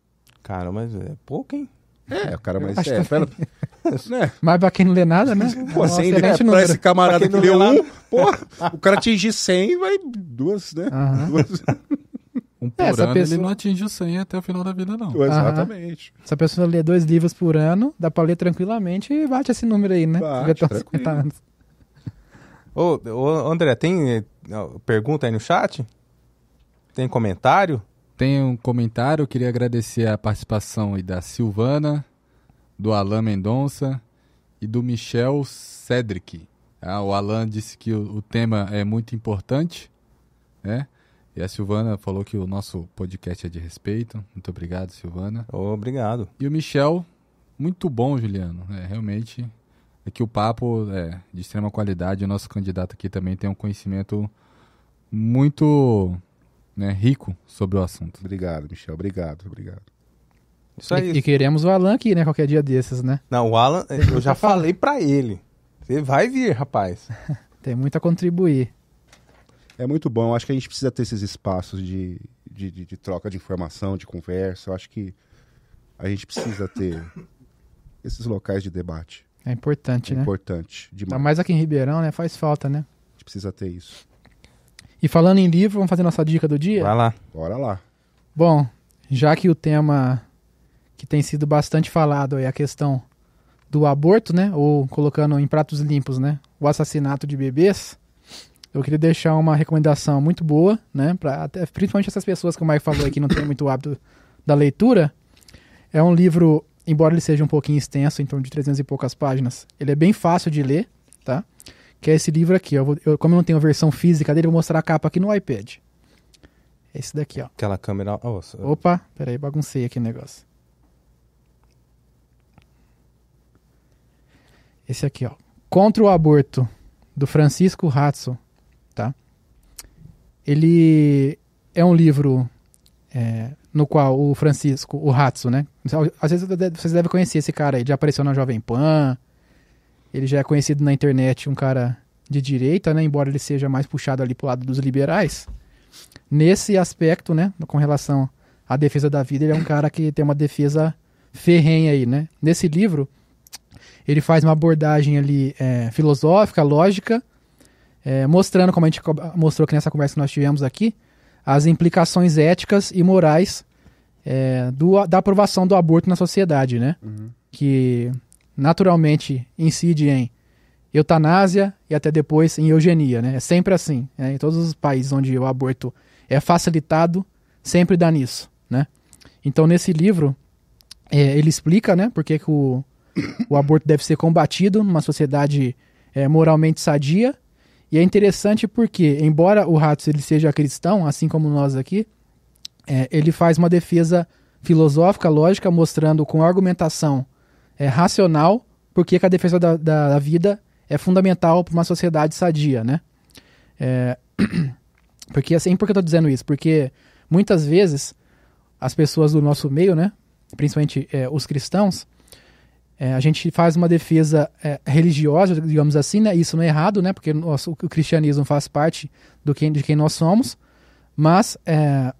[SPEAKER 1] Cara, mas é pouco, hein?
[SPEAKER 3] É, cara, mas Acho é. Pela...
[SPEAKER 2] né? Mas pra quem não lê nada, né?
[SPEAKER 3] Pô, Nossa, 100 é, pra esse camarada que leu um, porra, o cara atingir 100 vai duas, né?
[SPEAKER 4] Uhum. Duas. Um por é, ano pessoa... ele não atinge o 100 até o final da vida, não.
[SPEAKER 3] Uhum. Exatamente.
[SPEAKER 2] Se a pessoa lê dois livros por ano, dá pra ler tranquilamente e bate esse número aí, né?
[SPEAKER 3] Bate, 50 anos.
[SPEAKER 1] Ô, ô, André, tem eh, pergunta aí no chat? Tem comentário?
[SPEAKER 4] Tem um comentário, eu queria agradecer a participação da Silvana, do Alain Mendonça e do Michel Cedric. Ah, o Alain disse que o, o, tema é muito importante, né? E a Silvana falou que o nosso podcast é de respeito. Muito obrigado, Silvana.
[SPEAKER 1] Obrigado.
[SPEAKER 4] E o Michel, muito bom, Juliano. É, realmente, é que o papo é de extrema qualidade. O nosso candidato aqui também tem um conhecimento muito né, rico sobre o assunto.
[SPEAKER 3] Obrigado, Michel. Obrigado, obrigado.
[SPEAKER 2] Isso aí. E, e queremos o Alan aqui, né? Qualquer dia desses, né?
[SPEAKER 1] Não, o Alan, eu já falei para ele. Você vai vir, rapaz.
[SPEAKER 2] Tem muito a contribuir.
[SPEAKER 3] É muito bom. Eu acho que a gente precisa ter esses espaços de, de, de, de troca de informação, de conversa. Eu acho que a gente precisa ter esses locais de debate.
[SPEAKER 2] É importante,
[SPEAKER 3] é
[SPEAKER 2] né?
[SPEAKER 3] Importante. Demais.
[SPEAKER 2] Tá mais aqui em Ribeirão, né? Faz falta, né?
[SPEAKER 3] A gente precisa ter isso.
[SPEAKER 2] E falando em livro, vamos fazer nossa dica do dia?
[SPEAKER 1] Vai lá.
[SPEAKER 3] Bora lá.
[SPEAKER 2] Bom, já que o tema que tem sido bastante falado é a questão do aborto, né? Ou colocando em pratos limpos, né? O assassinato de bebês. Eu queria deixar uma recomendação muito boa, né? Pra, até, principalmente essas pessoas que o Mike falou aqui não tem muito hábito da leitura. É um livro, embora ele seja um pouquinho extenso, em torno de 300 e poucas páginas, ele é bem fácil de ler, tá? que é esse livro aqui. Eu vou, eu, como eu não tenho a versão física dele, eu vou mostrar a capa aqui no iPad. Esse daqui, ó.
[SPEAKER 1] Aquela câmera. Oh,
[SPEAKER 2] Opa, peraí, baguncei aqui o negócio. Esse aqui, ó. Contra o aborto, do Francisco Ratzo, tá? Ele é um livro é, no qual o Francisco, o Ratzo, né? Às vezes vocês devem conhecer esse cara aí, já apareceu na Jovem Pan, ele já é conhecido na internet um cara de direita, né? Embora ele seja mais puxado ali pro lado dos liberais. Nesse aspecto, né? Com relação à defesa da vida, ele é um cara que tem uma defesa ferrenha aí, né? Nesse livro, ele faz uma abordagem ali é, filosófica, lógica, é, mostrando, como a gente mostrou aqui nessa conversa que nós tivemos aqui, as implicações éticas e morais é, do, da aprovação do aborto na sociedade, né? Uhum. Que naturalmente incide em eutanásia e até depois em eugenia, né? É sempre assim. Né? Em todos os países onde o aborto é facilitado, sempre dá nisso, né? Então, nesse livro, é, ele explica, né, por que, que o, o aborto deve ser combatido numa sociedade é, moralmente sadia. E é interessante porque, embora o Ratz ele seja cristão, assim como nós aqui, é, ele faz uma defesa filosófica, lógica, mostrando com argumentação é, racional por que a defesa da, da, da vida é fundamental para uma sociedade sadia, né? É, porque assim, por que eu estou dizendo isso? Porque muitas vezes as pessoas do nosso meio, né, principalmente é, os cristãos, é, a gente faz uma defesa é, religiosa, digamos assim, né? Isso não é errado, né? Porque nosso, o cristianismo faz parte do quem, de quem nós somos, mas é,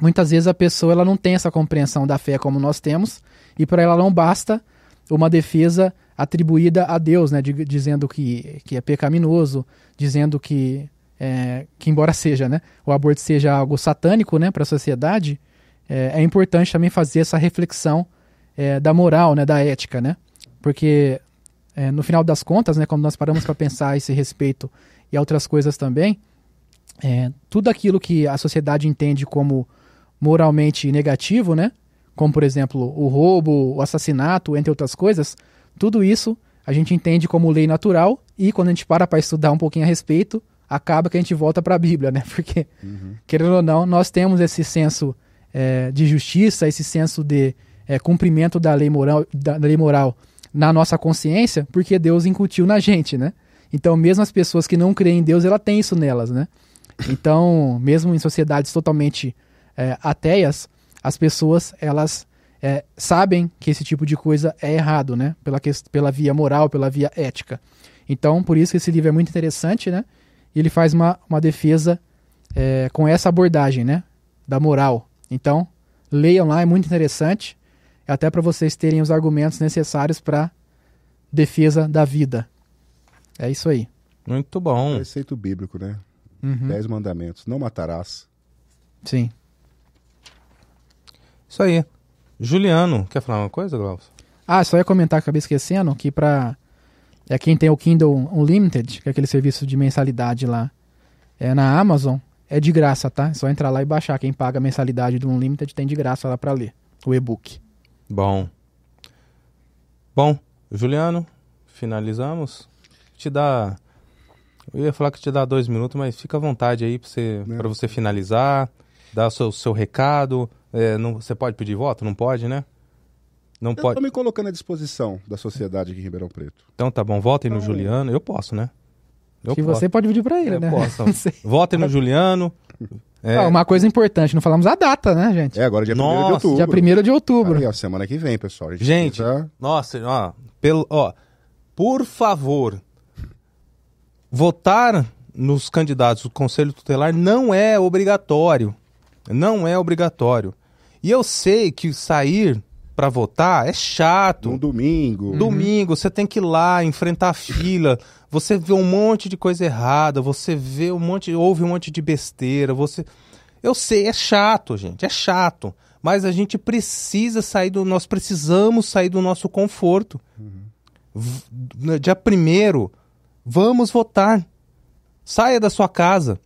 [SPEAKER 2] muitas vezes a pessoa ela não tem essa compreensão da fé como nós temos e para ela não basta uma defesa atribuída a Deus, né? De, dizendo que, que é pecaminoso, dizendo que, é, que embora seja, né? O aborto seja algo satânico, né? Para a sociedade, é, é importante também fazer essa reflexão é, da moral, né, da ética, né? Porque é, no final das contas, né, quando nós paramos para pensar a esse respeito e outras coisas também, é, tudo aquilo que a sociedade entende como moralmente negativo, né? Como por exemplo o roubo, o assassinato, entre outras coisas, tudo isso a gente entende como lei natural e quando a gente para para estudar um pouquinho a respeito, acaba que a gente volta para a Bíblia, né? Porque uhum. querendo ou não, nós temos esse senso é, de justiça, esse senso de é, cumprimento da lei, moral, da, lei moral na nossa consciência, porque Deus incutiu na gente, né? Então, mesmo as pessoas que não creem em Deus, ela tem isso nelas, né? Então, mesmo em sociedades totalmente é, ateias, as pessoas, elas é, sabem que esse tipo de coisa é errado, né? Pela, pela via moral, pela via ética. Então, por isso que esse livro é muito interessante, né? E ele faz uma, uma defesa é, com essa abordagem, né? Da moral. Então, leiam lá, é muito interessante até para vocês terem os argumentos necessários para defesa da vida. É isso aí.
[SPEAKER 1] Muito bom.
[SPEAKER 3] Preceito bíblico, né? Uhum. Dez mandamentos. Não matarás.
[SPEAKER 2] Sim.
[SPEAKER 1] Isso aí. Juliano, quer falar uma coisa, Glaucio?
[SPEAKER 2] Ah, só ia comentar, acabei esquecendo, que para é quem tem o Kindle Unlimited, que é aquele serviço de mensalidade lá, é na Amazon, é de graça, tá? É só entrar lá e baixar. Quem paga a mensalidade do Unlimited tem de graça lá para ler o e-book.
[SPEAKER 1] Bom. Bom, Juliano, finalizamos. Te dá. Eu ia falar que te dá dois minutos, mas fica à vontade aí para você, né? você finalizar, dar o seu, seu recado. É, não, você pode pedir voto? Não pode, né?
[SPEAKER 3] Não eu pode. Estou me colocando à disposição da sociedade aqui em Ribeirão Preto.
[SPEAKER 1] Então tá bom, votem no Juliano. Eu posso, né?
[SPEAKER 2] Eu que posso. você pode pedir para ele, eu né?
[SPEAKER 1] Posso. Votem no Juliano.
[SPEAKER 2] É. Ah, uma coisa importante, não falamos a data, né, gente?
[SPEAKER 3] É, agora dia 1 de outubro.
[SPEAKER 2] Dia 1 de outubro.
[SPEAKER 3] Aí, ó, semana que vem, pessoal.
[SPEAKER 1] gente, gente precisa... nossa, ó, pelo, ó, por favor, votar nos candidatos do Conselho Tutelar não é obrigatório. Não é obrigatório. E eu sei que sair para votar é chato.
[SPEAKER 3] Um domingo.
[SPEAKER 1] Domingo, você tem que ir lá, enfrentar a fila. Você vê um monte de coisa errada, você vê um monte, ouve um monte de besteira, você. Eu sei, é chato, gente, é chato. Mas a gente precisa sair do. Nós precisamos sair do nosso conforto. Uhum. Dia primeiro, vamos votar. Saia da sua casa.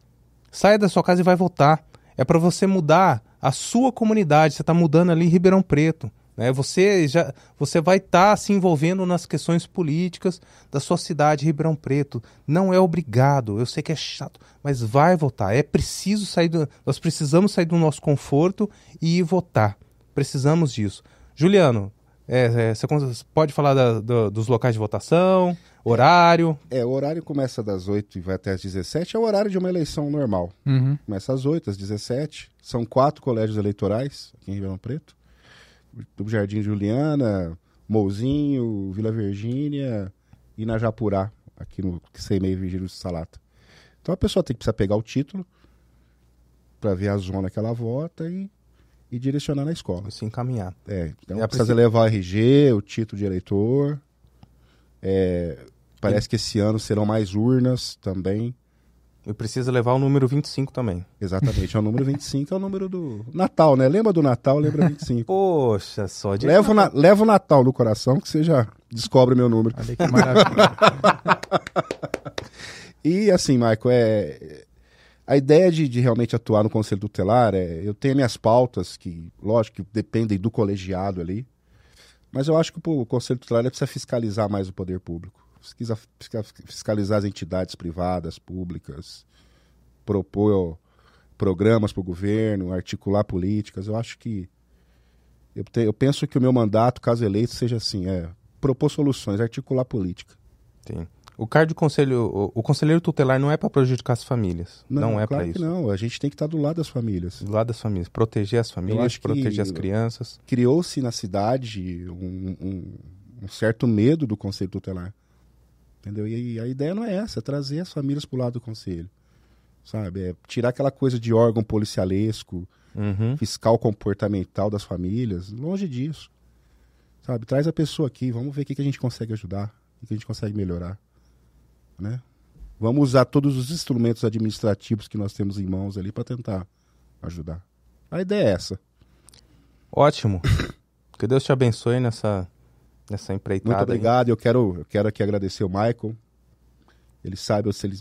[SPEAKER 1] Saia da sua casa e vai votar. É para você mudar a sua comunidade. Você está mudando ali em Ribeirão Preto. Né? Você, já, você vai estar tá se envolvendo nas questões políticas da sua cidade, Ribeirão Preto. Não é obrigado, eu sei que é chato, mas vai votar. É preciso sair do, Nós precisamos sair do nosso conforto e ir votar. Precisamos disso. Juliano, é, é, você pode falar da, do, dos locais de votação, horário?
[SPEAKER 3] É, o horário começa das 8 e vai até às 17, é o horário de uma eleição normal. Uhum. Começa às 8, às 17. São quatro colégios eleitorais aqui em Ribeirão Preto do Jardim Juliana, Mouzinho, Vila Virgínia e na Japurá, aqui no Seimei Virgílio Salata. Então a pessoa tem que precisar pegar o título para ver a zona que ela vota e, e direcionar na escola.
[SPEAKER 1] Se encaminhar.
[SPEAKER 3] É, então precisa levar o RG, o título de eleitor. É, parece que esse ano serão mais urnas também.
[SPEAKER 1] E precisa levar o número 25 também.
[SPEAKER 3] Exatamente, é o número 25, é o número do Natal, né? Lembra do Natal, lembra 25.
[SPEAKER 1] Poxa, só de.
[SPEAKER 3] Leva, na... Leva o Natal no coração que você já descobre meu número. Olha que maravilha. e assim, Michael, é. A ideia de, de, realmente atuar no Conselho Tutelar é. Eu tenho minhas pautas, que, lógico, que dependem do colegiado ali. Mas eu acho que o Conselho Tutelar precisa fiscalizar mais o poder público fiscalizar as entidades privadas, públicas, propor programas para o governo, articular políticas. Eu acho que. Eu, te, eu penso que o meu mandato, caso eleito, seja assim: é propor soluções, articular política.
[SPEAKER 1] Sim. O cargo conselho, o, o, conselheiro tutelar não é para prejudicar as famílias. Não, não é claro para isso.
[SPEAKER 3] Não, a gente tem que estar do lado das famílias.
[SPEAKER 1] Do lado das famílias, proteger as famílias, proteger as crianças.
[SPEAKER 3] Criou-se na cidade um, um, um certo medo do conselho tutelar. Entendeu? E a ideia não é essa, é trazer as famílias para o lado do conselho. Sabe? É tirar aquela coisa de órgão policialesco, uhum. fiscal comportamental das famílias. Longe disso. Sabe? Traz a pessoa aqui, vamos ver o que, que a gente consegue ajudar, o que a gente consegue melhorar. Né? Vamos usar todos os instrumentos administrativos que nós temos em mãos ali para tentar ajudar. A ideia é essa.
[SPEAKER 1] Ótimo. que Deus te abençoe nessa nessa empreitada.
[SPEAKER 3] Muito obrigado. Eu quero, eu quero aqui agradecer o Michael. Ele sabe, se ele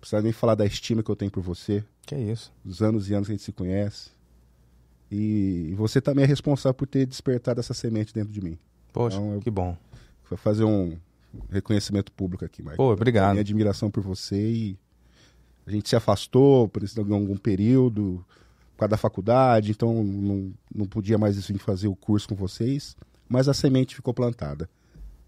[SPEAKER 3] precisa nem falar da estima que eu tenho por você.
[SPEAKER 1] Que é isso.
[SPEAKER 3] Os anos e anos que a gente se conhece. E você também é responsável por ter despertado essa semente dentro de mim.
[SPEAKER 1] Poxa, então, eu, que bom.
[SPEAKER 3] Vou fazer um reconhecimento público aqui, Michael.
[SPEAKER 1] Pô, obrigado.
[SPEAKER 3] Minha admiração por você e a gente se afastou por algum período, por causa da faculdade, então não, não podia mais vir fazer o curso com vocês mas a semente ficou plantada.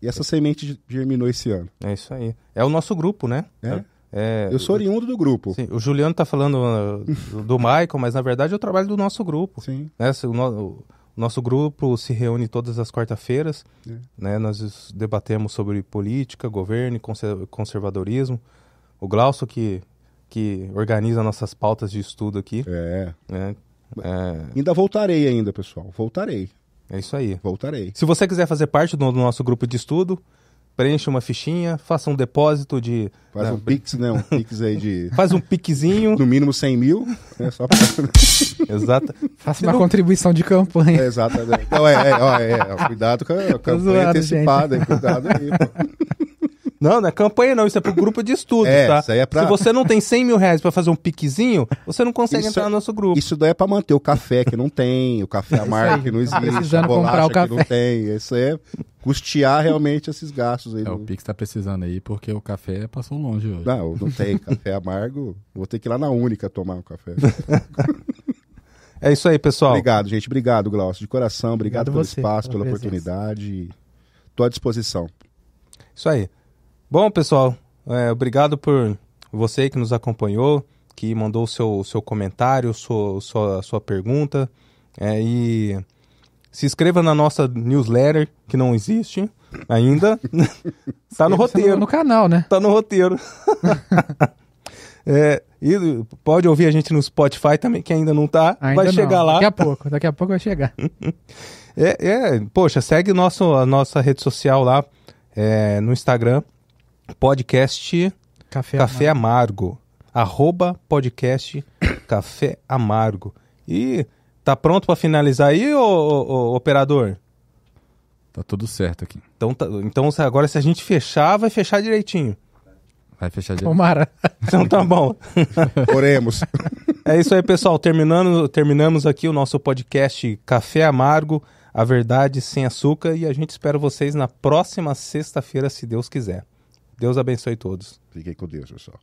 [SPEAKER 3] E essa semente germinou esse ano.
[SPEAKER 1] É isso aí. É o nosso grupo, né?
[SPEAKER 3] É. é eu sou oriundo do grupo.
[SPEAKER 1] Sim, o Juliano está falando uh, do Michael, mas na verdade eu trabalho do nosso grupo.
[SPEAKER 3] Sim.
[SPEAKER 1] Né? O, no, o, nosso grupo se reúne todas as quarta-feiras. É. Né? Nós debatemos sobre política, governo e conservadorismo. O Glaucio que, que organiza nossas pautas de estudo aqui.
[SPEAKER 3] É.
[SPEAKER 1] Né?
[SPEAKER 3] é. Ainda voltarei ainda, pessoal. Voltarei.
[SPEAKER 1] É isso aí.
[SPEAKER 3] Voltarei.
[SPEAKER 1] Se você quiser fazer parte do, nosso grupo de estudo, preencha uma fichinha, faça um depósito de.
[SPEAKER 3] Faz né, um pix, né? Um pix aí de.
[SPEAKER 1] Faz um piquezinho.
[SPEAKER 3] No mínimo 100 mil. É só pra...
[SPEAKER 1] Exato.
[SPEAKER 2] Faça uma não... contribuição de campanha.
[SPEAKER 3] É, exatamente. Não, é, é, ó, é, cuidado com a campanha zoado, antecipada. Aí, cuidado aí, pô.
[SPEAKER 1] Não, não é campanha não, isso é pro grupo de estudo, é, tá?
[SPEAKER 3] Isso aí é pra...
[SPEAKER 1] Se você não tem 100 mil reais pra fazer um piquezinho, você não consegue isso, entrar no nosso grupo.
[SPEAKER 3] Isso daí é pra manter o café que não tem, o café amargo que não existe, precisando a comprar o café. que não tem. Isso é custear realmente esses gastos aí.
[SPEAKER 4] É, o Pix tá precisando aí porque o café passou longe hoje.
[SPEAKER 3] Não, não tem café amargo. Vou ter que ir lá na Única tomar um café.
[SPEAKER 1] é isso aí, pessoal.
[SPEAKER 3] Obrigado, gente. Obrigado, Glaucio. De coração, obrigado, obrigado pelo você, espaço, pela, pela oportunidade. Estou à disposição.
[SPEAKER 1] Isso aí. Bom, pessoal, é, obrigado por você que nos acompanhou, que mandou o seu, seu comentário, sua, sua, sua pergunta. É, e se inscreva na nossa newsletter, que não existe ainda. Está no roteiro.
[SPEAKER 2] No canal, né?
[SPEAKER 1] Está no roteiro. é, e pode ouvir a gente no Spotify também, que ainda não está. Vai não. chegar lá.
[SPEAKER 2] Daqui a pouco, daqui a pouco vai chegar.
[SPEAKER 1] é, é, poxa, segue nosso, a nossa rede social lá é, no Instagram, podcast Café, Café Amargo. Amargo. Arroba podcast Café Amargo. E tá pronto para finalizar aí, ô, ô, ô, operador?
[SPEAKER 4] Tá tudo certo aqui.
[SPEAKER 1] Então, tá, então agora se a gente fechar, vai fechar direitinho.
[SPEAKER 4] Vai fechar direitinho.
[SPEAKER 2] Tomara.
[SPEAKER 1] Então tá bom.
[SPEAKER 3] Oremos.
[SPEAKER 1] É isso aí, pessoal. Terminando, terminamos aqui o nosso podcast Café Amargo, a verdade sem açúcar. E a gente espera vocês na próxima sexta-feira, se Deus quiser. Deus abençoe todos.
[SPEAKER 3] Fiquem com Deus, pessoal.